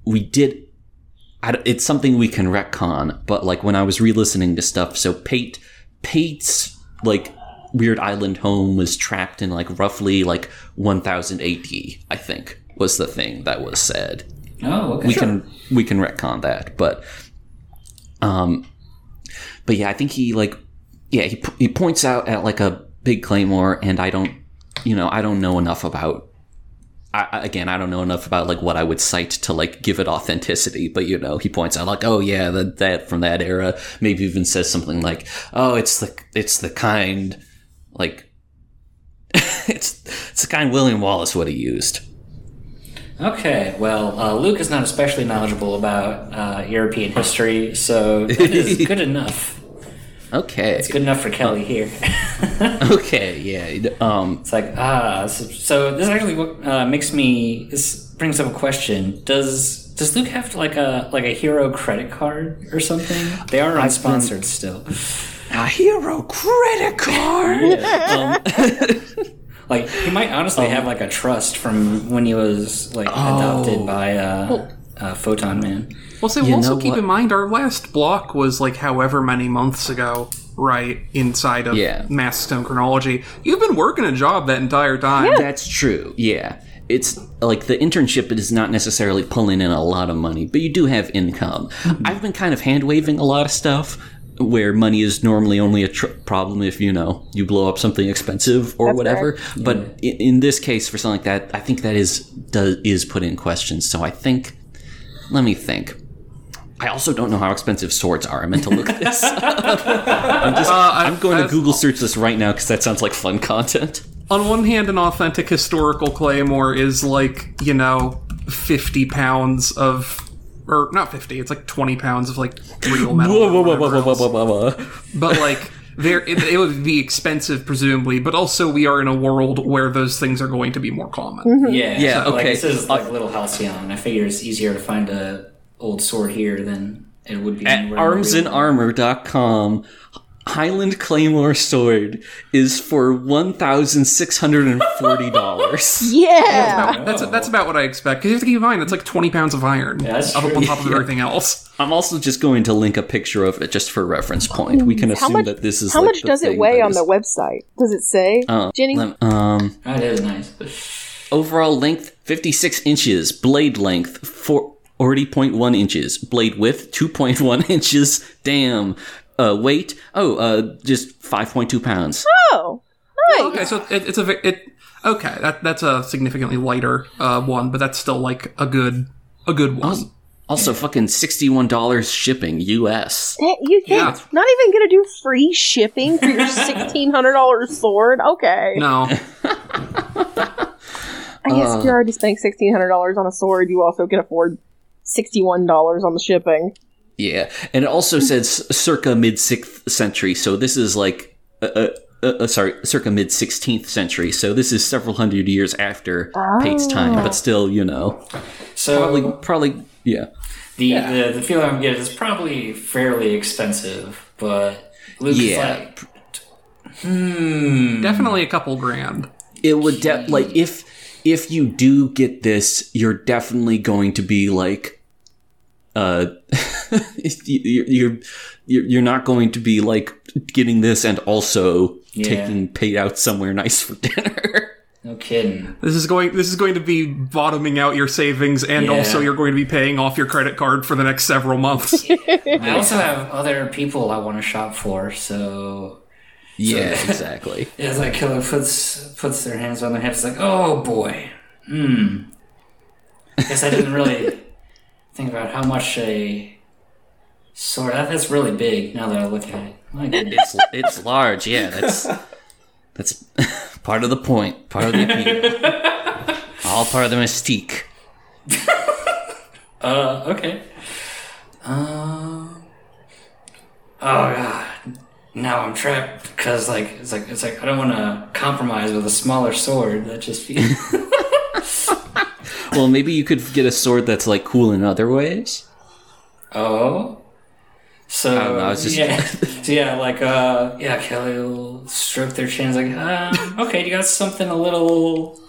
We did. I, it's something we can retcon, but like when I was re-listening to stuff, so Pate, Pate's like weird island home was trapped in like roughly like 1000 AD, I think was the thing that was said. Oh. Okay. We can we can retcon that, but um, but yeah, I think he like yeah he he points out at like a big claymore, and I don't you know I don't know enough about I, again, I don't know enough about like what I would cite to like give it authenticity, but you know, he points out like, oh yeah, that that from that era. Maybe even says something like, oh, it's the it's the kind like it's it's the kind William Wallace would have used. Okay, well, uh, Luke is not especially knowledgeable about uh, European history, so that is good enough. Okay, It's good enough for Kelly here. okay, yeah. Um, It's like ah, so, so this actually uh, makes me. This brings up a question. Does does Luke have like a like a hero credit card or something? They are unsponsored still. a hero credit card. Like he might honestly have like a trust from when he was like adopted by uh, uh, Photon Man. Well, so You also keep what? in mind our last block was like however many months ago, right? Inside of Yeah. Mass Stone chronology, you've been working a job that entire time. That's true. Yeah. It's like the internship is not necessarily pulling in a lot of money, but you do have income. I've been kind of hand waving a lot of stuff where money is normally only a tr- problem if you know you blow up something expensive or That's whatever. But in, in this case, for something like that, I think that is does is put in question. So I think, let me think. I also don't know how expensive swords are. I meant to look at this. I'm just. Uh, I'm going to Google search this right now because that sounds like fun content. On one hand, an authentic historical claymore is like you know fifty pounds of. Or not fifty. It's like twenty pounds of like real metal. Whoa, whoa, whoa, whoa, whoa, whoa, whoa, whoa. But like there, it, it would be expensive presumably. But also, we are in a world where those things are going to be more common. Mm-hmm. Yeah, Yeah, so, Like okay. this is uh, like Little Halcyon. I figure it's easier to find a old sword here than it would be At anywhere in the real world. armsandarmor.com, Highland Claymore sword is for $1,640. Yeah. That's that's about what I expect. Because you have to keep in mind, it's like twenty pounds of iron that's up true. on top of everything else. I'm also just going to link a picture of it just for reference point. We can How assume much- that this is How like, much the does it weigh on is- the website? Does it say, Uh, Jenny? lem- um, That is nice. overall length 56 inches, blade length 4 40.1 inches, blade width 2.1 inches. Damn. Uh, weight oh uh just 5.2 pounds. oh, nice. Okay, so it, it's a it. Okay, that that's a significantly lighter uh, one, but that's still like a good a good one. Also, fucking sixty-one dollars shipping U.S. You think Yeah. not even gonna do free shipping for your sixteen hundred dollars sword? Okay. No, I guess if you're already spending sixteen hundred dollars on a sword, you also can afford sixty-one dollars on the shipping. Yeah, and it also says circa mid sixth century, so this is like, uh, uh, uh, uh, sorry, circa mid sixteenth century. So this is several hundred years after Pate's time, but still, you know, So probably, probably, yeah. the, the the feeling I'm getting is probably fairly expensive, but Luke Yeah. like, hmm. definitely a couple grand. It would de- like if if you do get this, you're definitely going to be like, uh, you- you're you're you're not going to be like getting this and also Yeah. taking Pate out somewhere nice for dinner. No kidding. This is going. This is going to be bottoming out your savings, and Yeah. also you're going to be paying off your credit card for the next several months. I also have other people I want to shop for, so yeah, exactly. It's like Killer puts puts their hands on their hips, like, oh boy, hmm. Guess I didn't really think about how much a sword. That, that's really big. Now that I look at it. It's it's large. Yeah, that's that's part of the point, part of the appeal, all part of the mystique. Uh, okay. Um. oh god. Now I'm trapped because like it's like it's like I don't want to compromise with a smaller sword. That just feels. Well, maybe you could get a sword that's like cool in other ways. Oh. So don't know, it's just- yeah, so yeah, like uh, yeah, Kelly will stroke their chins like, uh, okay, you got something a little,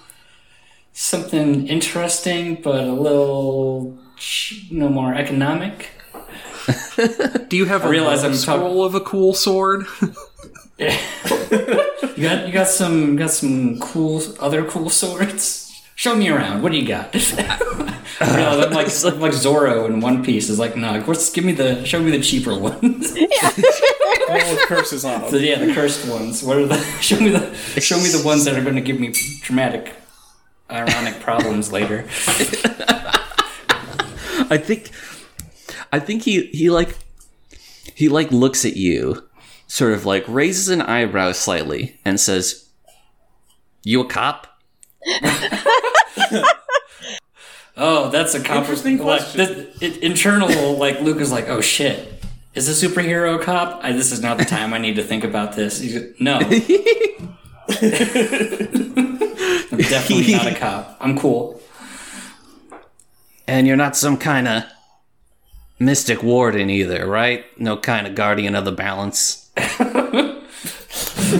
something interesting, but a little, ch- no more economic. Do you have a realize I'm roll scroll of a cool sword? You got you got some you got some cool other cool swords. Show me around. What do you got? I realize I'm like I'm like Zoro in One Piece. Is like, no, of course, give me the show me the cheaper ones. All the curses on So yeah, the cursed ones. What are the? Show me the. Show me the ones that are going to give me dramatic, ironic problems later. I think, I think he he like he like looks at you, sort of like raises an eyebrow slightly, and says, "You a cop?" Oh, that's a Interesting compli- like, question. this- it- internal. Like Luke is like, oh shit, is a superhero a cop? I, this is not the time I need to think about this. He's like, no, I'm definitely not a cop. I'm cool. And you're not some kind of mystic warden either, right? No kind of guardian of the balance.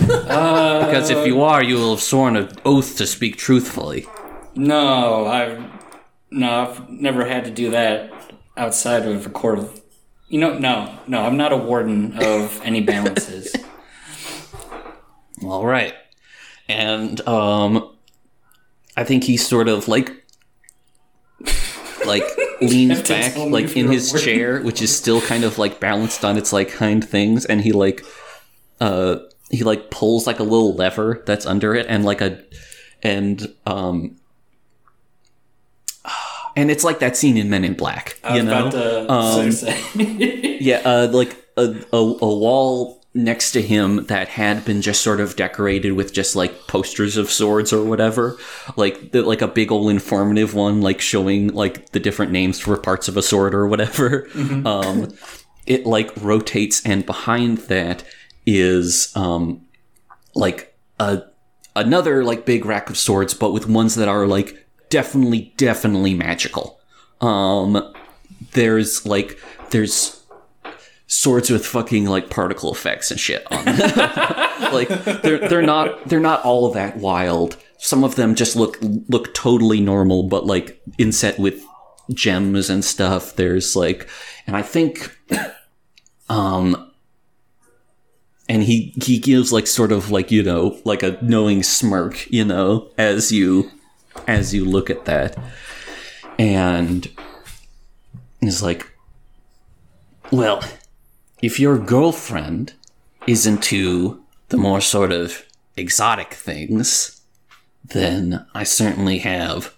because if you are, you will have sworn an oath to speak truthfully. No, I've no, I've never had to do that outside of a court of. You know, no, no, I'm not a warden of any balances. All right. And um I think he sort of like like leans back like in his chair, which is still kind of like balanced on its like hind things and he like uh he like pulls like a little lever that's under it and like a and um and it's like that scene in Men in Black, I you was know? about to Um, say. Yeah, uh, like a, a, a wall next to him that had been just sort of decorated with just like posters of swords or whatever, like the, like a big old informative one, like showing like the different names for parts of a sword or whatever. Um, it like rotates, and behind that is um, like a another like big rack of swords, but with ones that are like definitely, definitely magical. Um, there's like there's swords with fucking like particle effects and shit on them. like they're they're not they're not all that wild. Some of them just look look totally normal, but like inset with gems and stuff. There's like, and I think, um, and he he gives like sort of like you know like a knowing smirk, you know, as you as you look at that, and is like, well, if your girlfriend is into the more sort of exotic things, then I certainly have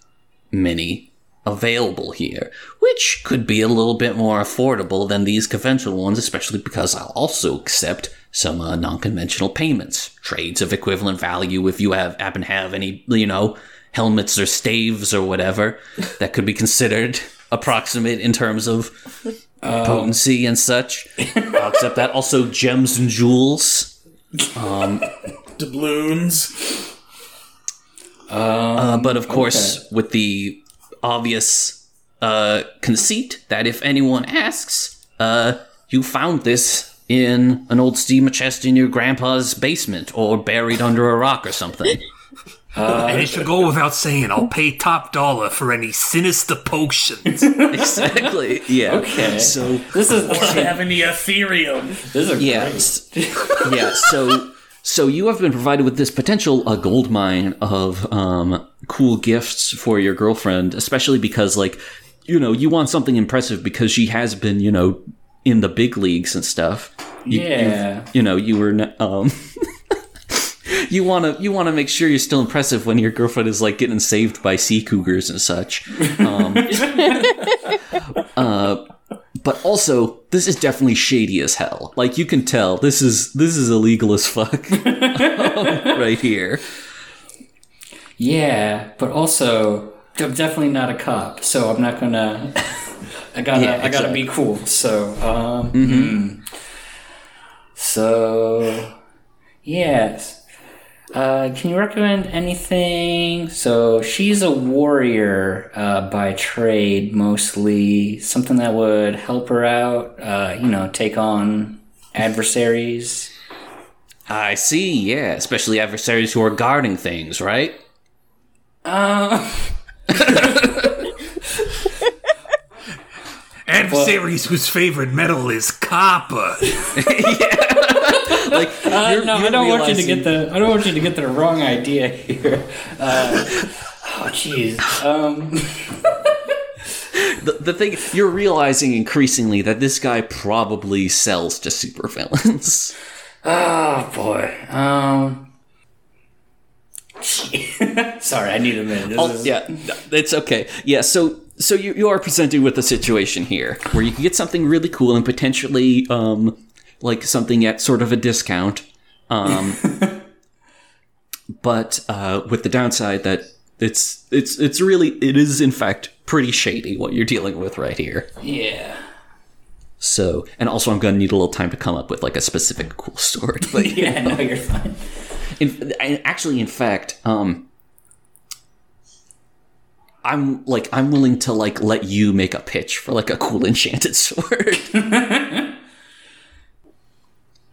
many available here, which could be a little bit more affordable than these conventional ones, especially because I'll also accept some uh, non-conventional payments, trades of equivalent value. If you have happen to have any, you know, helmets or staves or whatever that could be considered approximate in terms of potency and such, I'll accept that. Also, gems and jewels. Doubloons. Uh, but of course, with the obvious uh, conceit that if anyone asks, uh, you found this in an old steamer chest in your grandpa's basement or buried under a rock or something. and it should go without saying, I'll pay top dollar for any sinister potions. exactly. Yeah. Okay. So This is have any Ethereum. this is yeah, great. yeah. So so you have been provided with this potential uh, gold mine of um, cool gifts for your girlfriend, especially because like you know you want something impressive because she has been you know in the big leagues and stuff. You, you- Yeah. You, know you were um. You want to you want to make sure you're still impressive when your girlfriend is like getting saved by sea cougars and such. Um, uh, but also this is definitely shady as hell. Like you can tell this is this is illegal as fuck right here. Yeah, but also I'm definitely not a cop, so I'm not gonna. I gotta, Yeah, I gotta be cool. So, um, hmm. so yes. Uh, can you recommend anything? So she's a warrior uh, by trade, mostly something that would help her out. Uh, you know, take on adversaries. I see. Yeah, especially adversaries who are guarding things, right? Uh, Adversaries whose favorite metal is copper. Like Uh, you're- no, I you're don't want you to get the. I don't want you to get the wrong idea here. Uh, oh, jeez. Um, the, the thing you're realizing increasingly that this guy probably sells to supervillains. oh boy. Um. Sorry, I need a minute. This Oh, is, yeah, it's okay. Yeah, so so you, you are presented with a situation here where you can get something really cool and potentially um like something at sort of a discount. Um but uh with the downside that it's it's it's really it is in fact pretty shady what you're dealing with right here. Yeah. So, and also I'm going to need a little time to come up with like a specific cool story. But Yeah. No, you're fine. in, actually, in fact, um, I'm like I'm willing to like let you make a pitch for like a cool enchanted sword,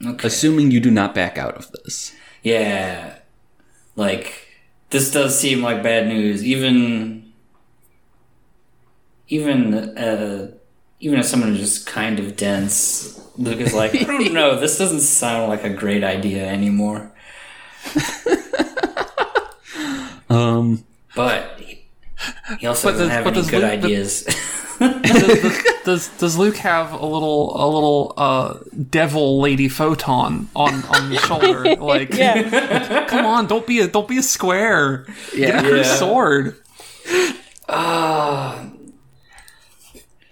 Okay. assuming you do not back out of this. Yeah. Like this does seem like bad news. Even. Even uh, even if someone who's just kind of dense, Luke is like, I don't know. This doesn't sound like a great idea anymore. Um, But he, he also But doesn't does- have any good Luke- ideas. does does Luke have a little a little uh devil lady photon on on his shoulder? Like, Yeah. come on, don't be a don't be a square. yeah, Get her Yeah. sword.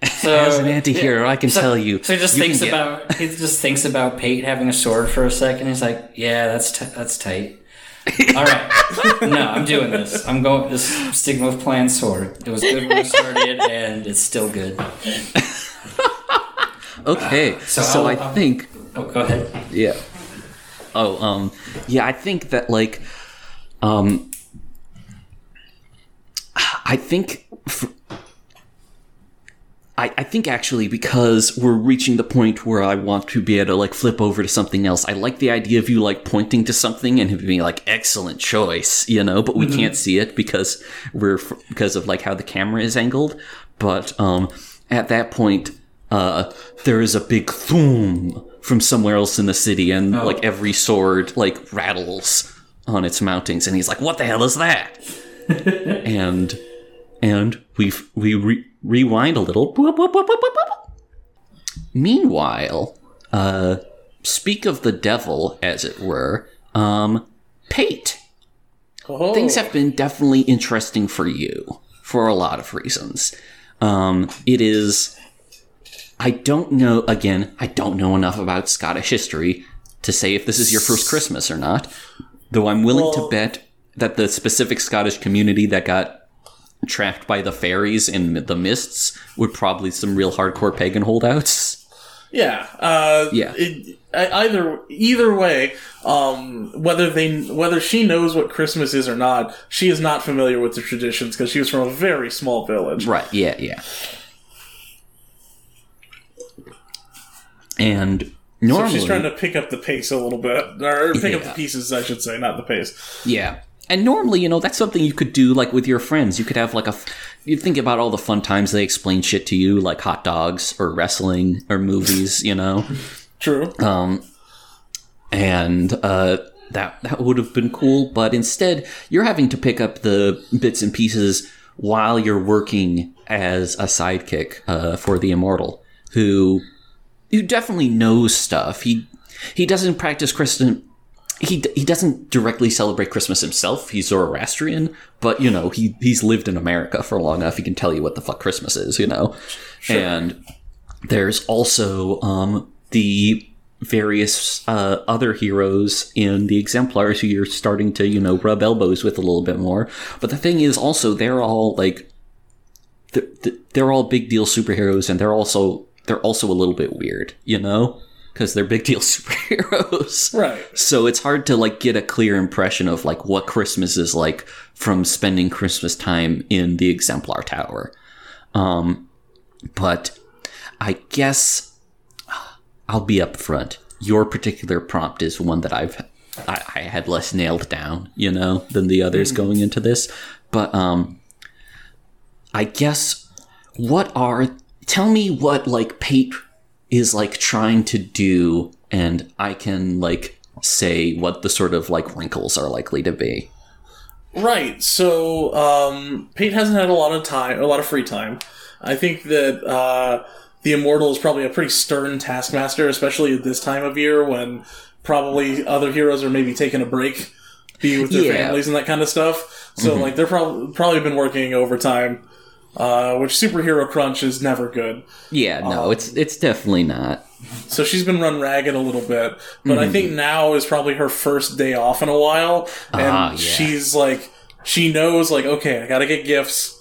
so, as an anti-hero, I can tell you. So he just you thinks can get- about he just thinks about Pate having a sword for a second. He's like, "Yeah, that's t- that's tight." All right, no, I'm doing this. I'm going this stigma of plan sword. It was good when I started, and it's still good. Okay, So so, I'll- I I'll- think Oh, go ahead. Yeah. Oh, um, yeah, I think that like, um, I think, f I I think actually because we're reaching the point where I want to be able to like flip over to something else. I like the idea of you like pointing to something and being like, excellent choice, you know, but we can't see it because we're, because of like how the camera is angled. But, um, at that point, uh, there is a big thoom from somewhere else in the city, and like every sword like rattles on its mountings, and he's like, "What the hell is that?" and and we we re- rewind a little. Boop, boop, boop. Meanwhile, uh, speak of the devil, as it were. Um, Pate, Oh. things have been definitely interesting for you for a lot of reasons. Um, it is. I don't know. Again, I don't know enough about Scottish history to say if this is your first Christmas or not. Though I'm willing to bet that the specific Scottish community that got trapped by the fairies in the mists would probably some real hardcore pagan holdouts. Yeah, uh, Yeah. It, either either way, um, whether they whether she knows what Christmas is or not, she is not familiar with the traditions because she was from a very small village. Right. Yeah. Yeah. And So normally, she's trying to pick up the pace a little bit, or pick up the pieces, I should say, not the pace. Yeah. And normally, you know, that's something you could do like with your friends. You could have like a f- you think about all the fun times they explain shit to you like hot dogs or wrestling or movies, you know. True. Um and uh that that would have been cool, but instead you're having to pick up the bits and pieces while you're working as a sidekick uh, for the immortal who who definitely knows stuff. He he doesn't practice Christian. He he doesn't directly celebrate Christmas himself. He's Zoroastrian, but you know he he's lived in America for long enough. He can tell you what the fuck Christmas is. You know, Sure. and there's also um the various uh, other heroes in the exemplars who you're starting to you know rub elbows with a little bit more. But the thing is also they're all like they're, they're all big deal superheroes and they're also they're also a little bit weird, you know, because they're big deal superheroes. Right. So it's hard to like get a clear impression of like what Christmas is like from spending Christmas time in the Exemplar Tower. Um, but I guess I'll be upfront. Your particular prompt is one that I've I, I had less nailed down, you know, than the others going into this. But um, I guess what are tell me what like Pate is like trying to do and I can like say what the sort of like wrinkles are likely to be. Right. So, um, Pate hasn't had a lot of time, a lot of free time. I think that uh, the Immortal is probably a pretty stern taskmaster, especially at this time of year when probably other heroes are maybe taking a break, be with their Yeah. families and that kind of stuff. So, like, they're probably probably been working overtime, uh, which superhero crunch is never good. Yeah, no, it's it's definitely not. So she's been run ragged a little bit, but I think now is probably her first day off in a while, and Ah, yeah. she's like, she knows like, okay, I gotta get gifts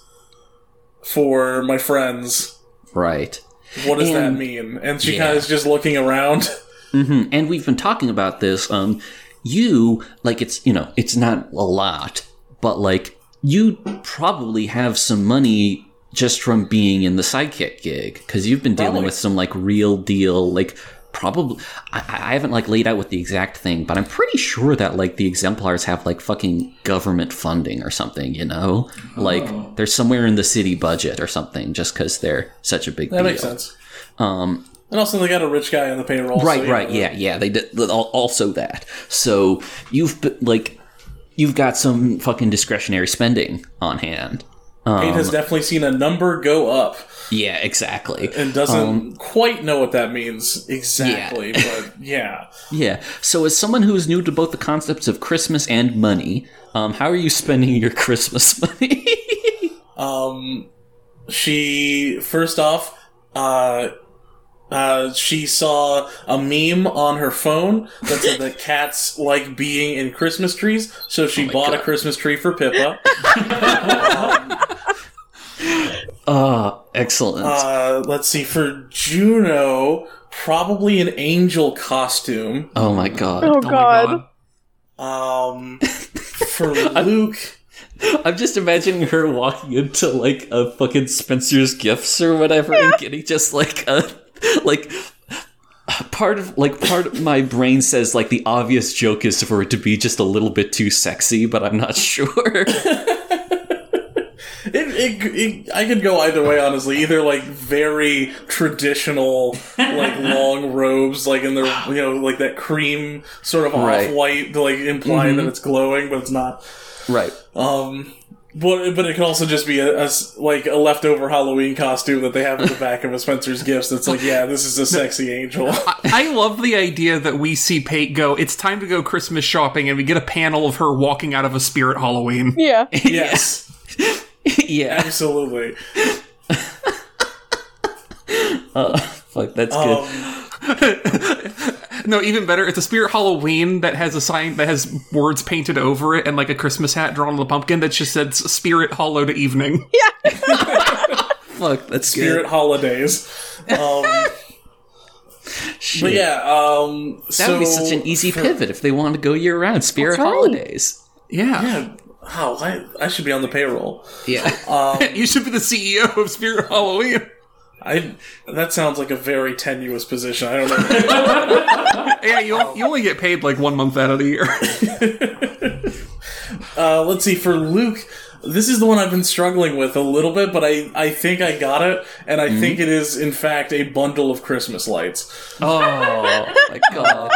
for my friends. Right. What does that mean? And she Yeah. kind of is just looking around. hmm And we've been talking about this. Um, you like it's you know it's not a lot, but like you probably have some money just from being in the sidekick gig because you've been dealing Probably. with some like real deal like probably I, I haven't like laid out what the exact thing but i'm pretty sure that like the exemplars have like fucking government funding or something you know like they're somewhere in the city budget or something just because they're such a big That deal makes sense. um And also, they got a rich guy on the payroll. so, right you right know, yeah yeah they did also that so you've been, like you've got some fucking discretionary spending on hand. Pate has definitely seen a number go up. Yeah exactly. And doesn't Um, quite know what that means exactly, but yeah. yeah. So as someone who is new to both the concepts of christmas and money um, how are you spending your christmas money? Um, she first off, uh, uh, she saw a meme on her phone that said that cats like being in Christmas trees, so she bought a Christmas tree for Pippa. Ah, excellent Uh, let's see, for Juno, probably an angel costume. oh my god Oh, Oh my god. Um, for Luke, i'm just imagining her walking into like a fucking spencer's gifts or whatever and getting just like a like part of like part of my brain says like the obvious joke is for it to be just a little bit too sexy but i'm not sure It, it, it, I could go either way, honestly. Either like very traditional, like long robes, like in their, you know, like that cream sort of off white to like imply that it's glowing, but it's not. right Um, But, but it could also just be a, a s- like a leftover Halloween costume that they have in the back of a Spencer's Gifts. That's like, yeah, this is a sexy angel. I love the idea that we see Pate go, it's time to go Christmas shopping, and we get a panel of her walking out of a spirit Halloween. Yeah. yes, yeah. absolutely. Uh, fuck, that's good. Um, Um, No, even better, it's a spirit Halloween that has a sign that has words painted over it and like a Christmas hat drawn on the pumpkin that just says Spirit Hollow to Evening. Fuck, that's Spirit good. holidays. Um, but yeah, um, That would be such an easy pivot if they wanted to go year round. Spirit right. holidays. Yeah. Yeah, oh, I, I should be on the payroll. Yeah. you should be the CEO of Spirit Halloween. I that sounds like a very tenuous position. I don't know. Yeah, you, you only get paid like one month out of the year. uh, let's see for Luke. This is the one I've been struggling with a little bit, but I, I think I got it, and I think it is in fact a bundle of Christmas lights. oh my god.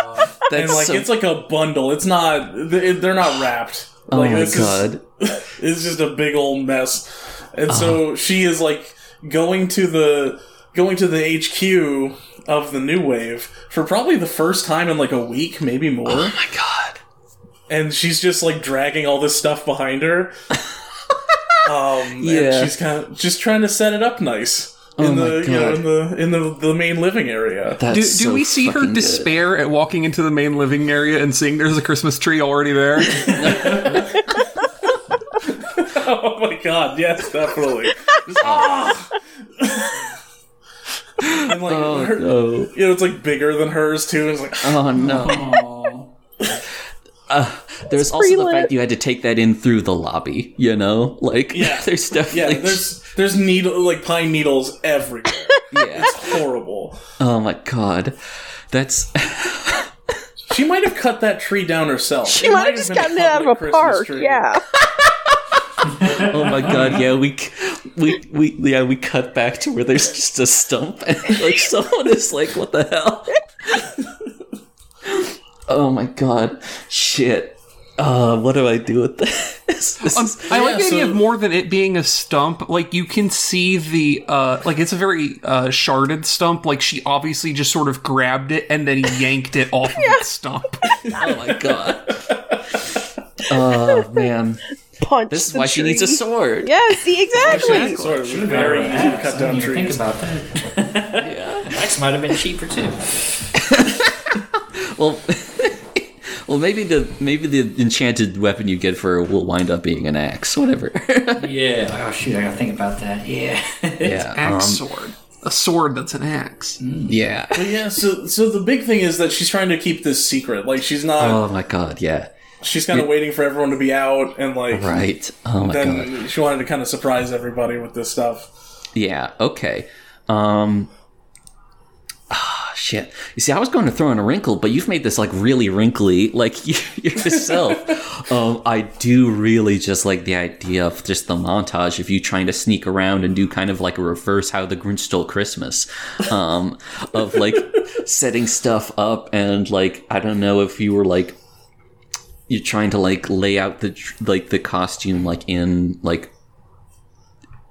That's And like so, it's like a bundle. It's not. They're not wrapped. oh my god. is it's just a big old mess. And so she is like going to the going to the HQ of the new wave for probably the first time in like a week, maybe more. Oh my god. and she's just like dragging all this stuff behind her. um, Yeah. and she's kind of just trying to set it up nice in Oh my the you know in the in the, the main living area. That's Do, do so we see her fucking good. despair at walking into the main living area and seeing there's a Christmas tree already there? oh my god, yes, definitely. Just, ah! and like Oh her, no. you know, it's like bigger than hers too. It's like Oh no. Oh. There's also the fact you had to take that in through the lobby, you know? Like Yeah. there's definitely yeah, there's there's needle like pine needles everywhere. yeah. It's horrible. Oh my god. That's She might have cut that tree down herself. She might have just gotten it out of a park. Yeah. Oh my god, yeah, we we we yeah, we cut back to where there's just a stump and like someone is like, what the hell? oh my god. Shit. Uh what do I do with this? This Um, is- I like the Yeah, idea so- of more than it being a stump. Like you can see the uh like it's a very uh sharded stump. Like she obviously just sort of grabbed it and then yanked it off of the stump. oh my god. Oh man. Punch. This is the why she needs a sword. Yeah, see, exactly. It's sort of very easy to cut down trees. think about that. Yeah. Axe might have been cheaper too. Well Well maybe the maybe the enchanted weapon you get for her will wind up being an axe, whatever. Yeah. Oh shoot, I gotta think about that. Yeah. yeah. Axe um, sword. A sword that's an axe. yeah. But yeah, so so the big thing is that she's trying to keep this secret. Like she's not. Oh my god, yeah. She's kind of waiting for everyone to be out, and like Right. Oh my god. then she wanted to kind of surprise everybody with this stuff. Yeah, okay. Um Ah, shit. You see, I was going to throw in a wrinkle, but you've made this like really wrinkly, like yourself. um, I do really just like the idea of just the montage of you trying to sneak around and do kind of like a reverse How the Grinch Stole Christmas, um, of like setting stuff up and like I don't know if you were like you're trying to like lay out the like the costume like in like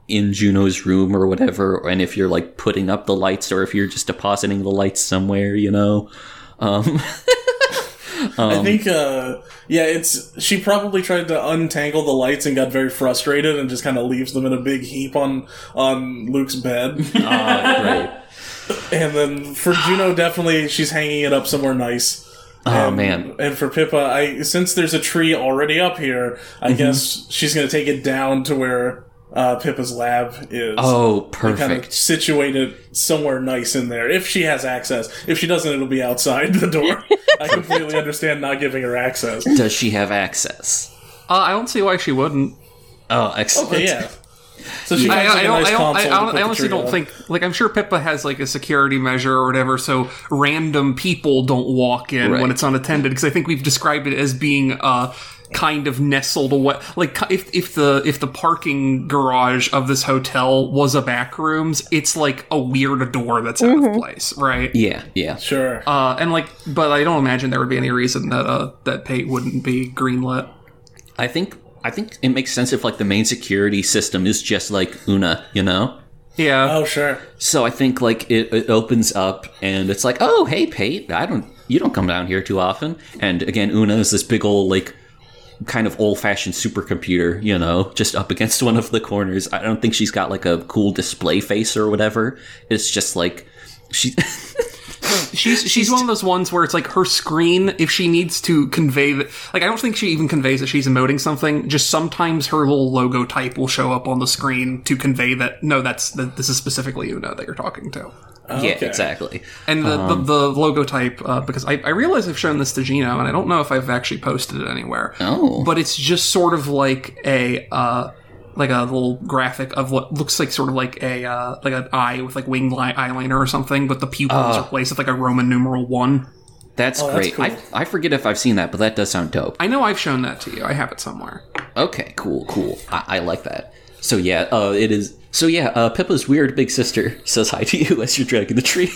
in Juno's room or whatever, and if you're like putting up the lights or if you're just depositing the lights somewhere, you know. Um, I think, uh, yeah, it's she probably tried to untangle the lights and got very frustrated and just kind of leaves them in a big heap on on Luke's bed. ah, great. and then for Juno, definitely she's hanging it up somewhere nice. Oh And- man. And for Pippa, I since there's a tree already up here, I Mm-hmm. guess she's gonna take it down to where uh, Pippa's lab is. Oh, kind of perfect. situate it somewhere nice in there if she has access. If she doesn't, it'll be outside the door. I completely understand not giving her access. Does she have access? Uh, I don't see why she wouldn't. Oh, excellent. Okay, yeah. So she I, has like I a don't, nice I, don't, console. I, don't- I honestly don't on. think like I'm sure Pippa has like a security measure or whatever, so random people don't walk in Right. when it's unattended. Because I think we've described it as being uh, kind of nestled away. Like if if the if the parking garage of this hotel was a back rooms, it's like a weird door that's out of place, right? Yeah, yeah. Sure. Uh, and like, but I don't imagine there would be any reason that uh, that Pate wouldn't be greenlit. I think I think it makes sense if like the main security system is just like Una, you know. Yeah. Oh, sure. So I think like it, it opens up and it's like, oh hey Pate, I don't you don't come down here too often. And again, Una is this big old like kind of old fashioned supercomputer, you know, just up against one of the corners. I don't think she's got like a cool display face or whatever. It's just like she She's she's one of those ones where it's like her screen. If she needs to convey that, like I don't think she even conveys that she's emoting something. Just sometimes her little logo type will show up on the screen to convey that no, that's that this is specifically Una that you're talking to. Yeah, exactly. And the, the, the logo type, uh, because I, I realize I've shown this to Gino, and I don't know if I've actually posted it anywhere. Oh. But it's just sort of like a uh, like a little graphic of what looks like sort of like a uh, like an eye with like winged li- eyeliner or something, but the pupil is replaced with like a Roman numeral one. That's Oh, that's great. cool. I, I forget if I've seen that, but that does sound dope. I know I've shown that to you. I have it somewhere. Okay, cool, cool. I, I like that. So yeah, uh, it is. So yeah, uh, Pippa's weird big sister says hi to you as you're dragging the tree.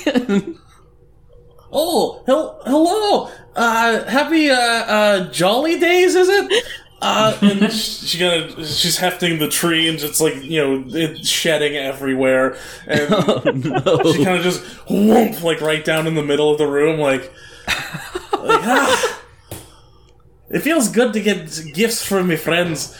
Oh, hel- hello. Uh, happy, uh, uh, jolly days, is it? Uh, and she kind of, she's hefting the tree and just like, you know, it's shedding everywhere. And she kind of just whoomp, like right down in the middle of the room, like, like, ah. It feels good to get gifts from my friends.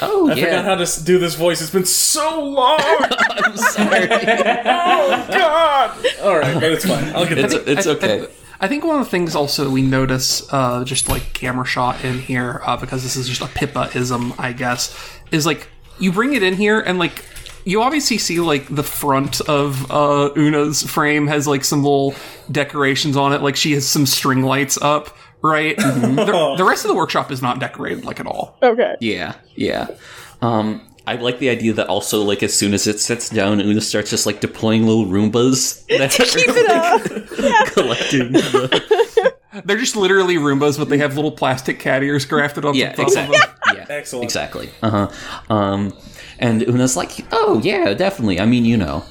oh yeah. I forgot how to do this voice. It's been so long. I'm sorry. oh God! All right, but it's fine. I'll get It's it. it's okay. I think one of the things also we notice, uh, just like camera shot in here, uh, because this is just a Pippa-ism, I guess, is like you bring it in here and like you obviously see like the front of uh, Una's frame has like some little decorations on it, like she has some string lights up, right? the, the rest of the workshop is not decorated like at all. Okay. Yeah, yeah. Um, I like the idea that also like as soon as it sets down, Una starts just like deploying little Roombas that Keep are it up. collecting. The, They're just literally Roombas, but they have little plastic cat ears grafted on yeah, top exactly. of them. Yeah, Excellent. Exactly. Uh huh. Um, and Una's like, oh yeah, definitely. I mean, you know.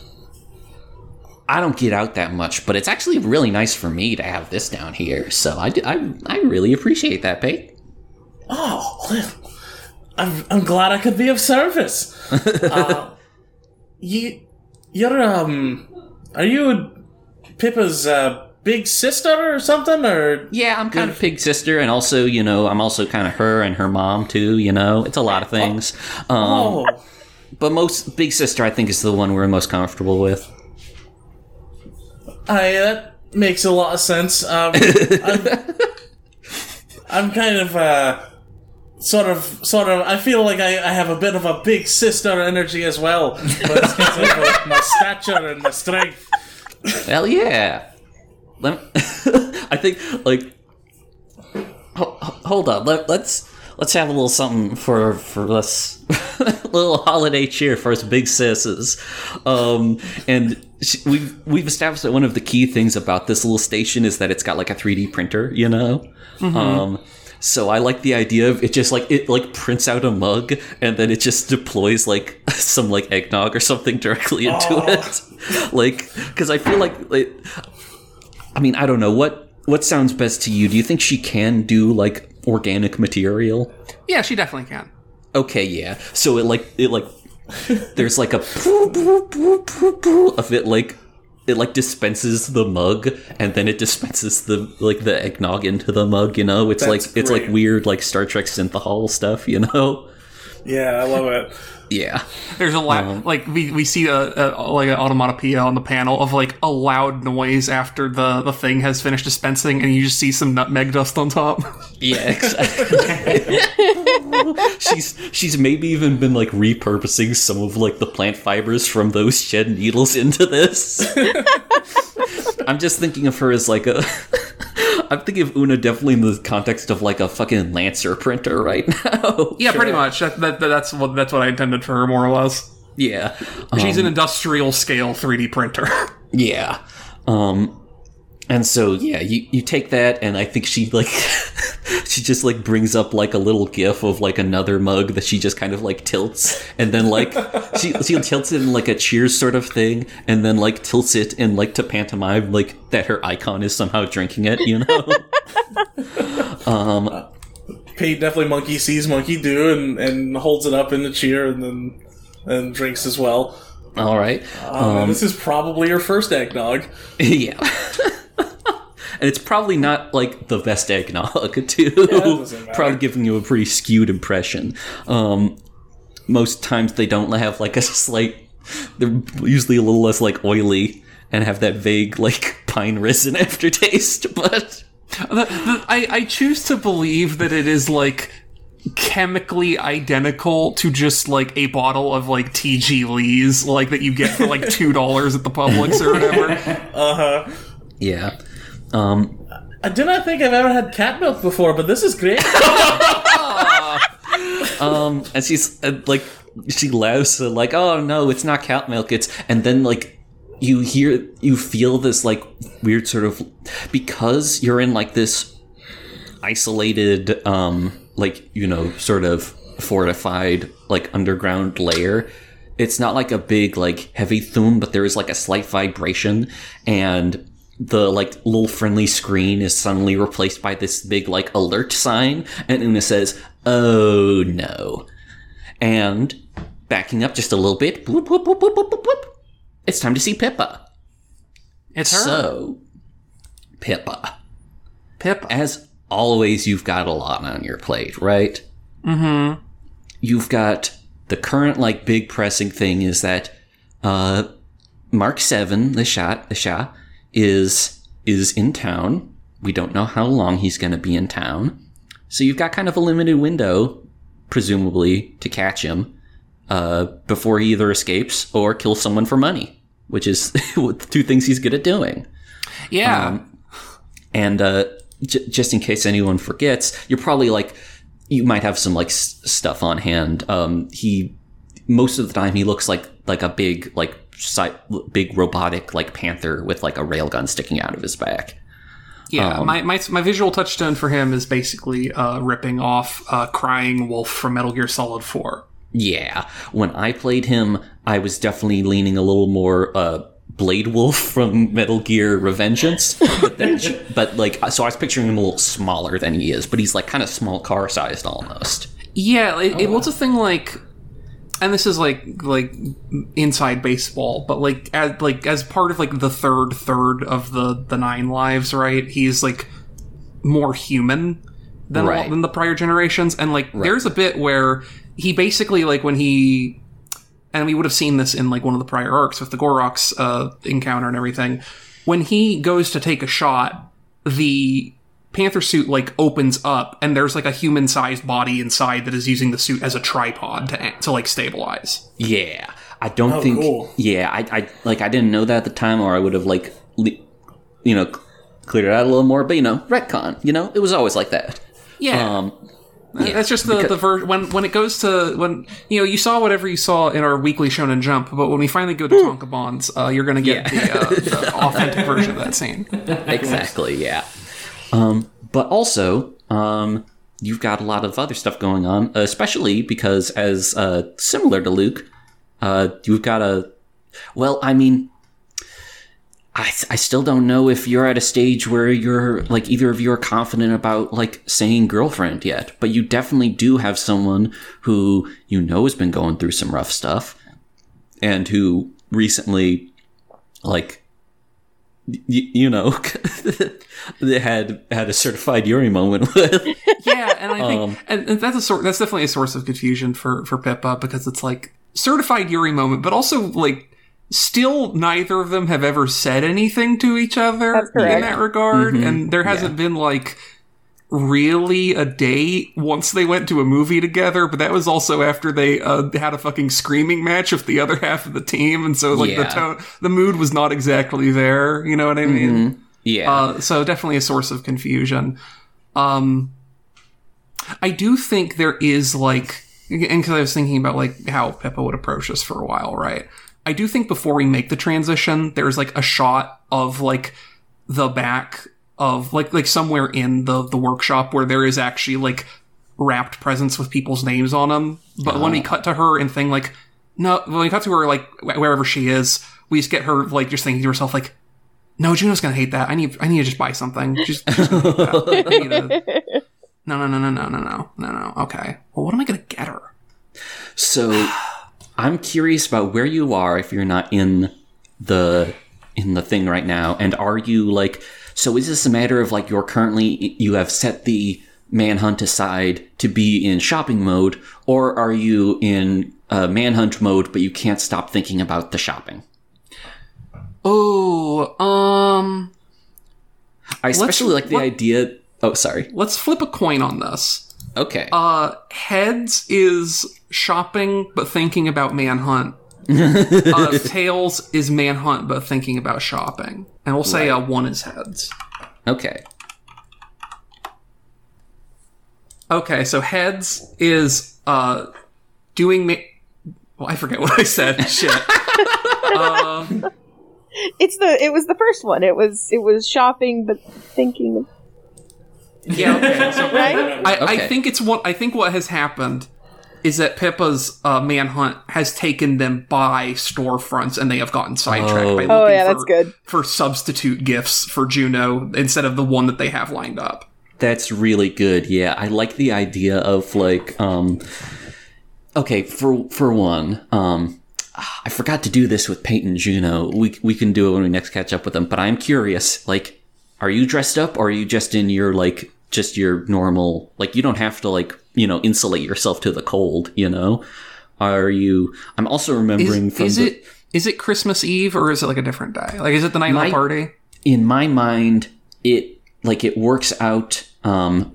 I don't get out that much, but it's actually really nice for me to have this down here. So I, do- I, I really appreciate that, Pate. Oh, well, I'm, I'm glad I could be of service. uh, you, you're, um, are you Pippa's, uh, big sister or something, or? Yeah, I'm kind of Pig sister, and also, you know, I'm also kind of her and her mom too. You know, it's a lot of things. Um, Oh, But most Big Sister, I think, is the one we're most comfortable with. I, that makes a lot of sense. Um, I'm, I'm kind of, uh, sort of, sort of, I feel like I, I have a bit of a big sister energy as well, but it's of my stature and my strength. Hell yeah! Let I think like ho- ho- hold on. Let, let's let's have a little something for for us. little holiday cheer for us big sisses. Um, and she, we've we've established that one of the key things about this little station is that it's got like a 3D printer. You know. Um, so I like the idea of it just like it like prints out a mug and then it just deploys like some like eggnog or something directly into it. Like cuz I feel like like I mean, I don't know what what sounds best to you. Do you think she can do like organic material? Yeah, she definitely can. Okay, yeah. So it like it like there's like a of it like it like dispenses the mug and then it dispenses the like the eggnog into the mug, you know? It's That's like it's like weird like Star Trek synthahol stuff, you know? Yeah, I love it. Yeah. There's a la- um, like we, we see a, a like an automatopoeia on the panel of like a loud noise after the the thing has finished dispensing, and you just see some nutmeg dust on top. Yeah, exactly. she's she's maybe even been like repurposing some of like the plant fibers from those shed needles into this. I'm just thinking of her as like a I'm thinking of Una definitely in the context of like a fucking Lancer printer right now. yeah, pretty much. That, that, that's what that's what I intended for her more or less. Yeah. She's an industrial scale 3D printer. Yeah. Um and so yeah, you, you take that and I think she like she just like brings up like a little gif of like another mug that she just kind of like tilts and then like she she tilts it in like a cheers sort of thing and then like tilts it in like to pantomime like that her icon is somehow drinking it, you know? Pate definitely monkey sees, monkey do, and, and holds it up in the cheer, and then and drinks as well. All right. Um, and this is probably her first eggnog. yeah. And it's probably not like the best eggnog, too. doesn't probably giving you a pretty skewed impression. Um, most times they don't have like a slight. They're usually a little less like oily and have that vague like pine resin aftertaste, but. The- the- I, I choose to believe that it is like chemically identical to just like a bottle of like TG Lee's, like that you get for like two dollars at the Publix or whatever. Uh huh. Yeah. Um, I do not think I've ever had cat milk before, but this is great. um, and she's uh, like, she laughs uh, like, "Oh no, it's not cat milk. It's," and then like, you hear, you feel this like weird sort of because you're in like this isolated, um, like you know, sort of fortified like underground layer. It's not like a big like heavy thum, but there is like a slight vibration and. The like little friendly screen is suddenly replaced by this big like alert sign, and it says, "Oh no!" And backing up just a little bit, whoop, whoop, whoop. it's time to see Pippa. It's her. So, Pippa, Pip. as always, you've got a lot on your plate, right? Mm-hmm. You've got the current like big pressing thing is that uh, Mark Seven, the shot, the Shah, is is in town. We don't know how long he's going to be in town, so you've got kind of a limited window, presumably, to catch him uh, before he either escapes or kills someone for money, which is two things he's good at doing. Yeah. Um, And uh, j- just in case anyone forgets, you're probably like, you might have some like s- stuff on hand. Um, he most of the time he looks like like a big like si- big robotic like panther with like a railgun sticking out of his back. yeah. um, my, my my visual touchstone for him is basically uh, ripping off uh, Crying Wolf from Metal Gear Solid Four. Yeah, when I played him, I was definitely leaning a little more uh, Blade Wolf from Metal Gear Revengeance, but, then, but like so I was picturing him a little smaller than he is, but he's like kind of small car sized almost. Yeah, it, it was a thing like, and this is like like inside baseball, but like as like as part of like the third third of the the nine lives, right? He's like more human than Right. than the prior generations, and like there's a bit where he basically like when he. And we would have seen this in like one of the prior arcs with the Gorox uh, encounter and everything. When he goes to take a shot, the panther suit like opens up and there's like a human sized body inside that is using the suit as a tripod to to like stabilize Yeah, I don't Oh, think. cool. Yeah, I, I like I didn't know that at the time, or I would have like, le- you know, c- cleared it out a little more. But you know, retcon. You know, it was always like that. yeah Um, that's just the the ver- when when it goes to when you know you saw whatever you saw in our weekly shonen jump but when we finally go to tankobons uh, you're gonna get the, uh, the authentic version of that scene exactly. Yeah. Um, but also, um, you've got a lot of other stuff going on, especially because as uh, similar to Luke, uh, you've got a. Well, I mean. I, I still don't know if you're at a stage where you're like either of you are confident about like saying girlfriend yet, but you definitely do have someone who you know has been going through some rough stuff and who recently like y- you know they had had a certified Yuri moment with. Yeah and i think Um, and, and that's a sort that's definitely a source of confusion for for pippa because it's like certified yuri moment but also like still neither of them have ever said anything to each other in that regard and there hasn't been like really a date once they went to a movie together but that was also after they uh, had a fucking screaming match with the other half of the team and so like the tone the mood was not exactly there you know what i mean yeah uh, so definitely a source of confusion. Um, I do think there is like, and because I was thinking about like how Pippa would approach this for a while, right? I do think before we make the transition, there's like a shot of like the back of like like somewhere in the the workshop where there is actually like wrapped presents with people's names on them. But when we oh. cut to her and thing like no, when we cut to her like wherever she is, we just get her like just thinking to herself like no, Juno's gonna hate that. I need I need to just buy something. Just, just I need to- No, no, no, no, no, no, no, no, no. Okay. Well, what am I gonna get her? So I'm curious about where you are if you're not in the in the thing right now, and are you like? So is this a matter of like you're currently you have set the manhunt aside to be in shopping mode, or are you in uh, manhunt mode but you can't stop thinking about the shopping? Oh, um, I especially like the idea. Oh, sorry. let's flip a coin on this. Okay. Uh, heads is shopping but thinking about manhunt. uh, tails is manhunt but thinking about shopping. And we'll say uh, one is heads. okay. Okay, so heads is uh doing ma- well, I forget what I said. Shit. Um, It's the it was the first one. It was it was shopping but thinking yeah. Okay. So right? I, I think it's what I think what has happened is that Pippa's uh, manhunt has taken them by storefronts and they have gotten sidetracked by looking Oh, yeah, for, that's good. for substitute gifts for Juno instead of the one that they have lined up. That's really good. Yeah, I like the idea of like um okay, for for one, um I forgot to do this with Pate and Juno. We we can do it when we next catch up with them, but I'm curious, like are you dressed up or are you just in your like just your normal like you don't have to like, you know, insulate yourself to the cold, you know? Are you I'm also remembering Is, from is the, it is it Christmas Eve or is it like a different day? Like is it the night My- of the party? in my mind it like it works out um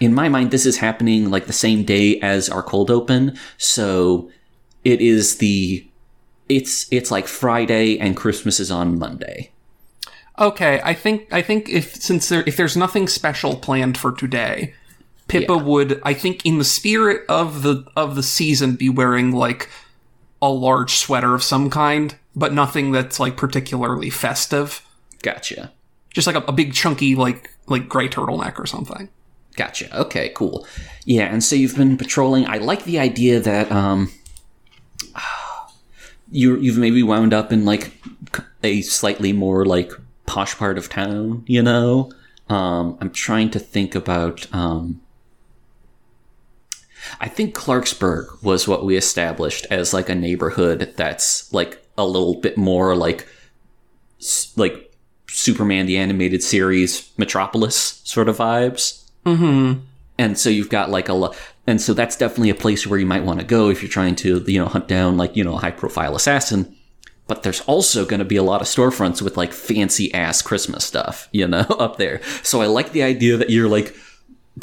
in my mind this is happening like the same day as our cold open so it is the it's it's like friday and christmas is on monday Okay, I think I think if since there if there's nothing special planned for today, Pippa Yeah. would I think in the spirit of the of the season be wearing like a large sweater of some kind, but nothing that's like particularly festive. gotcha Just like a, a big chunky like like gray turtleneck or something. Gotcha. Okay, cool. Yeah, and so you've been patrolling. I like the idea that um you you've maybe wound up in like a slightly more like posh part of town, you know? Um I'm trying to think about um I think Clarksburg was what we established as like a neighborhood that's like a little bit more like like Superman the animated series Metropolis sort of vibes. Mm-hmm. And so you've got like a lot, and so that's definitely a place where you might want to go if you're trying to, you know, hunt down like, you know, a high profile assassin. But there's also going to be a lot of storefronts with like fancy ass Christmas stuff, you know, up there. So I like the idea that you're like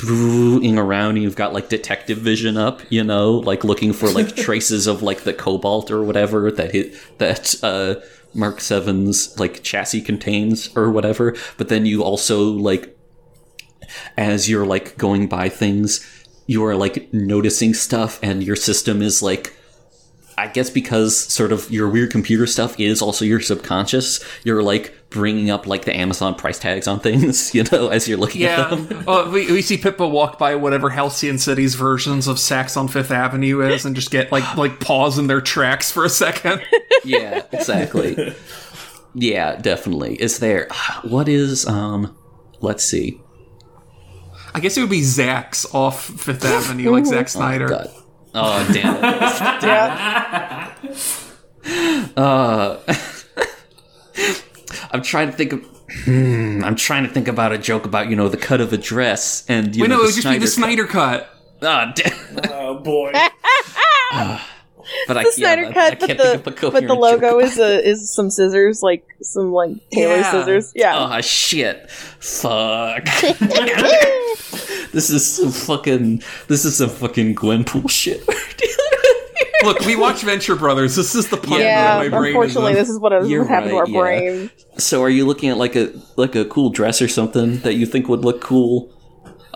ing around and you've got like detective vision up, you know, like looking for like traces of like the cobalt or whatever that hit that uh Mark 7's like chassis contains or whatever. But then you also like as you're like going by things, you are like noticing stuff, and your system is like, I guess because sort of your weird computer stuff is also your subconscious. You're like bringing up like the Amazon price tags on things, you know, as you're looking Yeah. at them. we, we see Pippa walk by whatever Halcyon City's versions of Saks on Fifth Avenue is and just get like like pause in their tracks for a second. yeah, exactly. Yeah, definitely. Is there? What is um? Let's see. I guess it would be Zack's off Fifth Avenue, like Zack Snyder. God. Oh damn it. Uh, I'm trying to think of. Hmm, I'm trying to think about a joke about you know the cut of a dress and you Wait, know no, it the would just be the Snyder Snyder cut. cut. Damn. Oh boy. But I, The Snyder yeah, I- I cut, but think the of a but the logo is a is some scissors, like some like tailor Yeah. scissors. Yeah. Oh shit! Fuck! This is some fucking. This is some fucking Gwenpool shit. Look, we watch Venture Brothers. This is the pun yeah, that my brain unfortunately, is this is what is You're what happened right, to yeah. our brain. so, are you looking at like a like a cool dress or something that you think would look cool?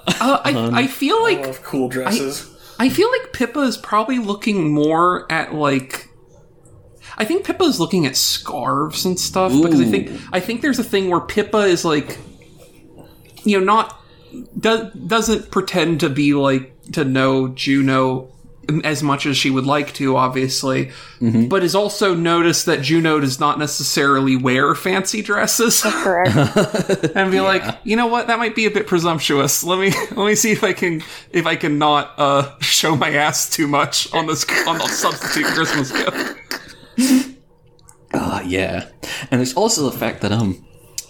Uh, I, I feel I like love cool dresses. I feel like Pippa is probably looking more at like. I think Pippa is looking at scarves and stuff because I think I think there's a thing where Pippa is like, you know, not does doesn't pretend to be like to know Juno as much as she would like to, obviously, Mm-hmm. but is also noticed that Juno does not necessarily wear fancy dresses, Correct. and be like, you know what, that might be a bit presumptuous. Let me let me see if I can if I can not uh, show my ass too much on this on the substitute Christmas gift. Uh, yeah. And there's also the fact that, um,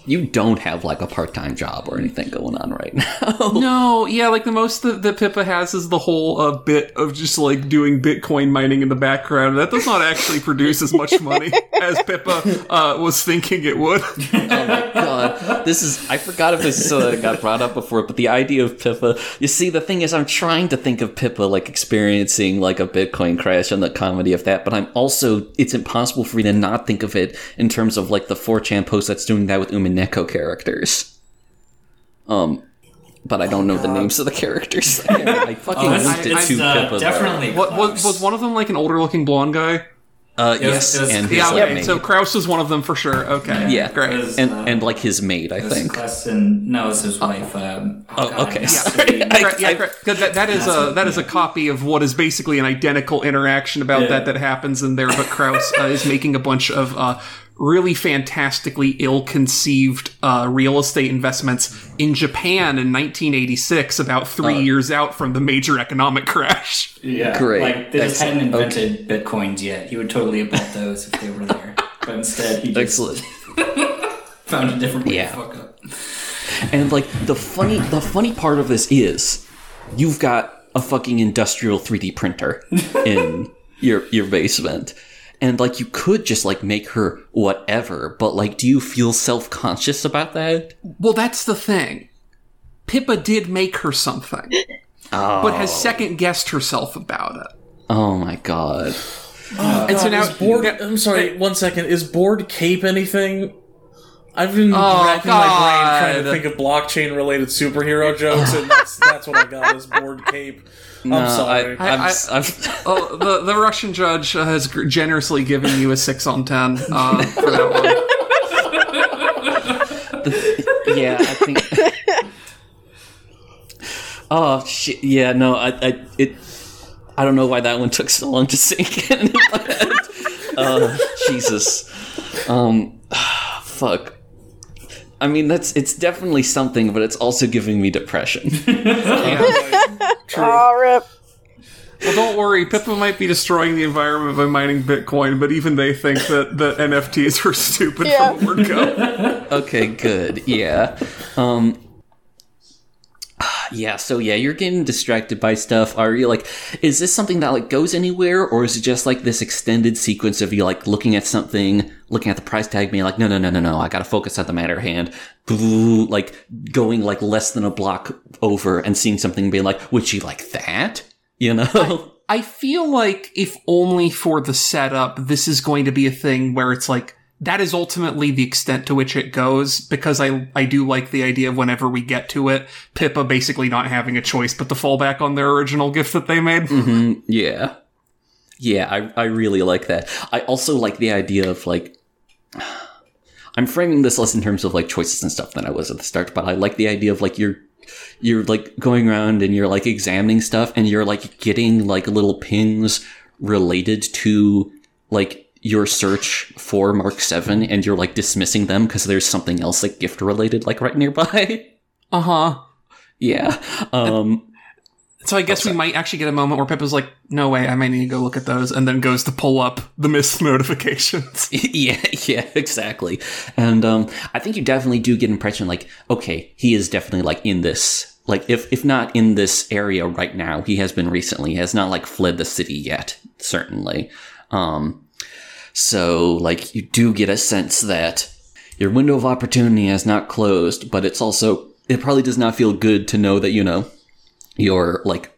you don't have like a part time job or anything going on right now. No, yeah, like the most that, that Pippa has is the whole uh, bit of just like doing Bitcoin mining in the background. That does not actually produce as much money as Pippa uh, was thinking it would. Oh my god, this is, I forgot if this uh, got brought up before, but the idea of Pippa, you see, the thing is, I'm trying to think of Pippa like experiencing like a Bitcoin crash and the comedy of that, but I'm also, it's impossible for me to not think of it in terms of like the 4chan post that's doing that with Umineko characters. Um, but I don't know the names of the characters. I fucking Oh, it's, linked it to uh, definitely What was, was one of them like an older looking blonde guy? Uh, was- yes, it was- and his Yeah, like, okay. maid. So Krauss was one of them for sure. Okay, Yeah. great. Was, and uh, and like his maid, I think. Cleston- no, it's his wife. Um, Oh, God, okay. I- Sorry. I- yeah, I- correct. 'Cause that, that is a that is a copy of what is basically an identical interaction about Yeah. that that happens in there. But Krauss uh, is making a bunch of uh, really fantastically ill-conceived uh, real estate investments in Japan in 1986, about three Uh. years out from the major economic crash. Yeah, Great. Like they just hadn't Excellent. invented bitcoins yet. He would totally have bought those if they were there. But instead, he just Excellent. found a different way Yeah. to fuck up. And like the funny the funny part of this is you've got a fucking industrial 3D printer in your your basement. And like you could just like make her whatever, but like do you feel self-conscious about that? Well, that's the thing. Pippa did make her something, but has oh. second guessed herself about it. Oh my god. Oh, and so now, is board, now- I'm sorry, one second. Is board cape anything? I've been Oh, racking my brain trying to think of blockchain related superhero jokes, and that's that's what I got is board cape. I'm No, sorry. I, I'm, I- I'm, Oh, the the Russian judge has generously given you a six on ten uh, for that one. yeah, I think. oh shit! Yeah, no, I, I, it, I don't know why that one took so long to sink in. But, uh, Jesus, um, fuck. I mean, that's it's definitely something, but it's also giving me depression. Oh, rip. Well, don't worry, Pippa might be destroying the environment by mining Bitcoin, but even they think that, that NFTs are stupid Yeah. from the word go. okay, good. Yeah. Um yeah, so yeah, you're getting distracted by stuff. Are you like is this something that like goes anywhere or is it just like this extended sequence of you like looking at something, looking at the price tag being like no no no no no, I got to focus on the matter hand. Like going like less than a block over and seeing something being like would she like that? You know? I feel like if only for the setup, this is going to be a thing where it's like that is ultimately the extent to which it goes because I I do like the idea of whenever we get to it, Pippa basically not having a choice but to fall back on their original gift that they made. Mhm, yeah. Yeah, I, I really like that. I also like the idea of like I'm framing this less in terms of like choices and stuff than I was at the start, but I like the idea of like you're you're like going around and you're like examining stuff and you're like getting like little pings related to like your search for Mark 7 and you're like dismissing them because there's something else like gift related like right nearby. Uh huh. yeah. Um So I guess we might actually get a moment where Pippa's like, "No way, I might need to go look at those," and then goes to pull up the missed notifications. yeah, yeah, exactly. And um, I think you definitely do get impression like, okay, he is definitely like in this, like if if not in this area right now, he has been recently. He has not like fled the city yet, certainly. Um, so like you do get a sense that your window of opportunity has not closed, but it's also it probably does not feel good to know that you know your like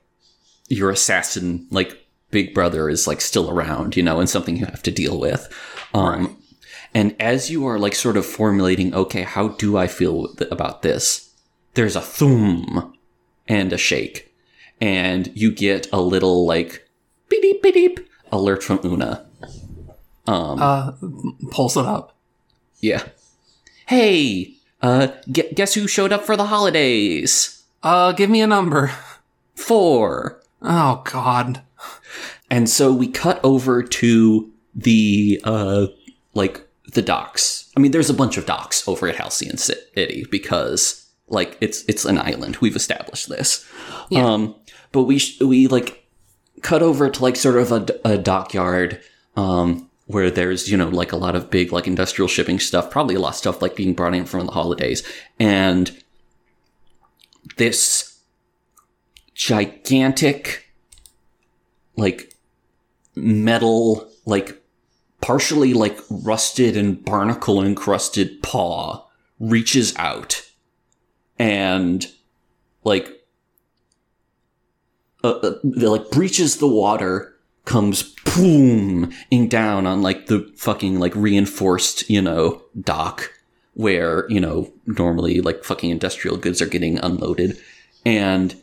your assassin like big brother is like still around, you know, and something you have to deal with. Um, and as you are like sort of formulating, okay, how do I feel th- about this? There's a thum and a shake, and you get a little like beep beep beep beep alert from Una. Um, Uh, pulls it up. yeah. Hey, uh, gu- guess who showed up for the holidays? Uh, give me a number. Four. Oh God. and so we cut over to the uh like the docks. I mean, there's a bunch of docks over at Halcyon City because like it's it's an island. We've established this. Um, but we sh- we like cut over to like sort of a, a dockyard um where there's you know like a lot of big like industrial shipping stuff, probably a lot of stuff like being brought in from the holidays, and this gigantic like metal like partially like rusted and barnacle encrusted paw reaches out and like uh, uh, like breaches the water comes booming down on like the fucking like reinforced you know dock where you know normally like fucking industrial goods are getting unloaded and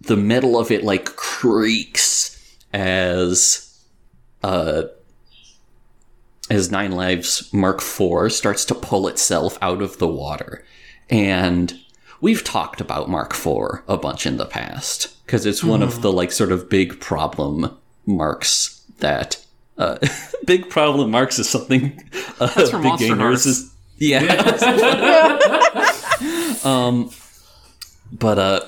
the metal of it like creaks as uh as Nine Lives Mark IV starts to pull itself out of the water. And we've talked about Mark IV a bunch in the past because it's one of the like sort of big problem marks that uh, big problem marks is something uh, That's from big Monster gamers is yeah. um, but uh,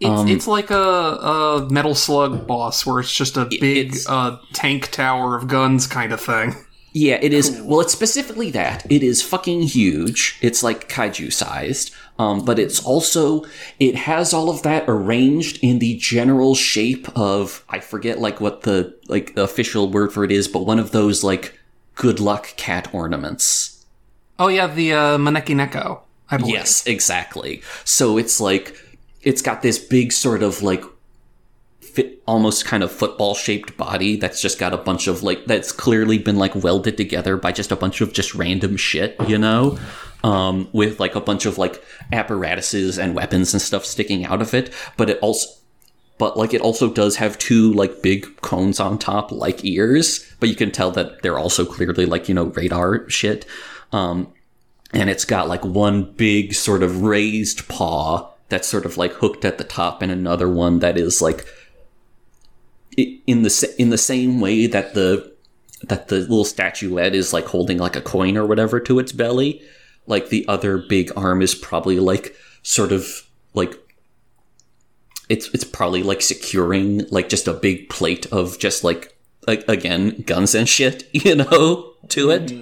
It's, Um, it's like a, a Metal Slug boss where it's just a big uh, tank tower of guns kind of thing. Yeah, it is. Well, it's specifically that. It is fucking huge. It's like kaiju sized. Um, but it's also, it has all of that arranged in the general shape of, I forget like what the, like, the official word for it is, but one of those, like, good luck cat ornaments. Oh yeah, the uh, Maneki Neko, I believe. Yes, exactly. So it's like, it's got this big sort of like, fit, almost kind of football shaped body that's just got a bunch of like, that's clearly been like welded together by just a bunch of just random shit, you know? Um, with like a bunch of like apparatuses and weapons and stuff sticking out of it. But it also, but like it also does have two like big cones on top like ears, but you can tell that they're also clearly like, you know, radar shit. Um, and it's got like one big sort of raised paw that's sort of like hooked at the top and another one that is like in the in the same way that the that the little statuette is like holding like a coin or whatever to its belly like the other big arm is probably like sort of like it's it's probably like securing like just a big plate of just like like again guns and shit you know to it.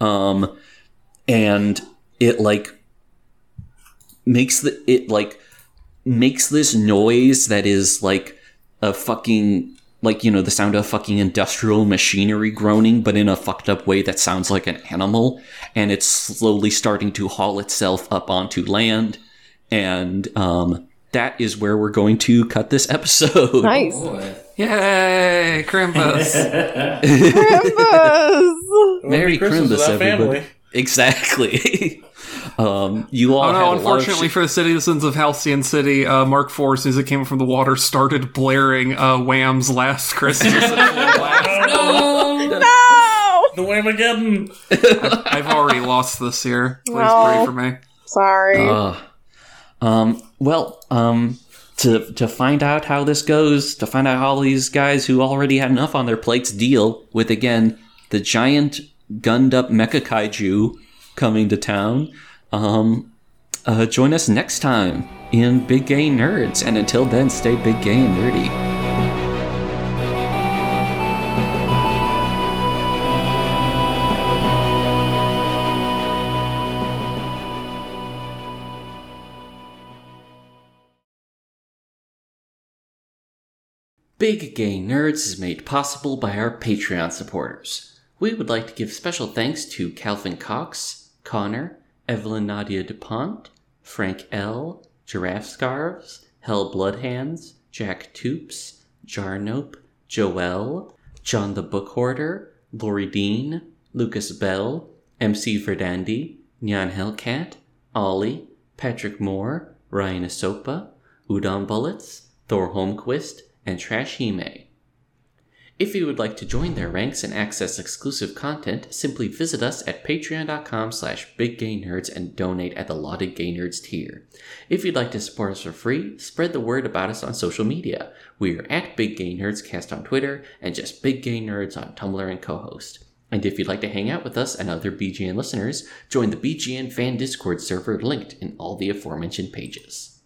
Um and it like makes the it like makes this noise that is like a fucking like you know the sound of fucking industrial machinery groaning but in a fucked up way that sounds like an animal and it's slowly starting to haul itself up onto land and um that is where we're going to cut this episode Nice. Boy. Yay, Krampus! Krampus! Merry Christmas Christmas, everybody. family. Exactly. um, you all Oh had no, unfortunately shit- for the citizens of Halcyon City, uh, Mark IV, as soon as it came from the water, started blaring uh, Wham's Last Christmas. at full. No! The Whamageddon! I've already lost this year. Please No. pray for me. Sorry. Uh, um, well, um, to to find out how this goes, to find out how all these guys who already had enough on their plates deal with again the giant gunned up mecha kaiju coming to town. Um, uh, join us next time in Big Gay Nerds, and until then, stay big, gay, and nerdy. Big Gay Nerds is made possible by our Patreon supporters. We would like to give special thanks to Calvin Cox, Connor, Evelyn Nadia DuPont, Frank L., Giraffe Scarves, Hell Bloodhands, Jack Toops, Jarnope, Joel, John the Book Hoarder, Lori Dean, Lucas Bell, MC Verdandi, Nyan Hellcat, Ollie, Patrick Moore, Ryan Asopa, Udon Bullets, Thor Holmquist, and Trash Hime. If you would like to join their ranks and access exclusive content, simply visit us at patreon.com slash biggaynerds and donate at the Lauded Gay Nerds tier. If you'd like to support us for free, spread the word about us on social media. We are at Big Gay Nerds Cast on Twitter and just Big Gay Nerds on Tumblr and Cohost. And if you'd like to hang out with us and other BGN listeners, join the BGN fan Discord server linked in all the aforementioned pages.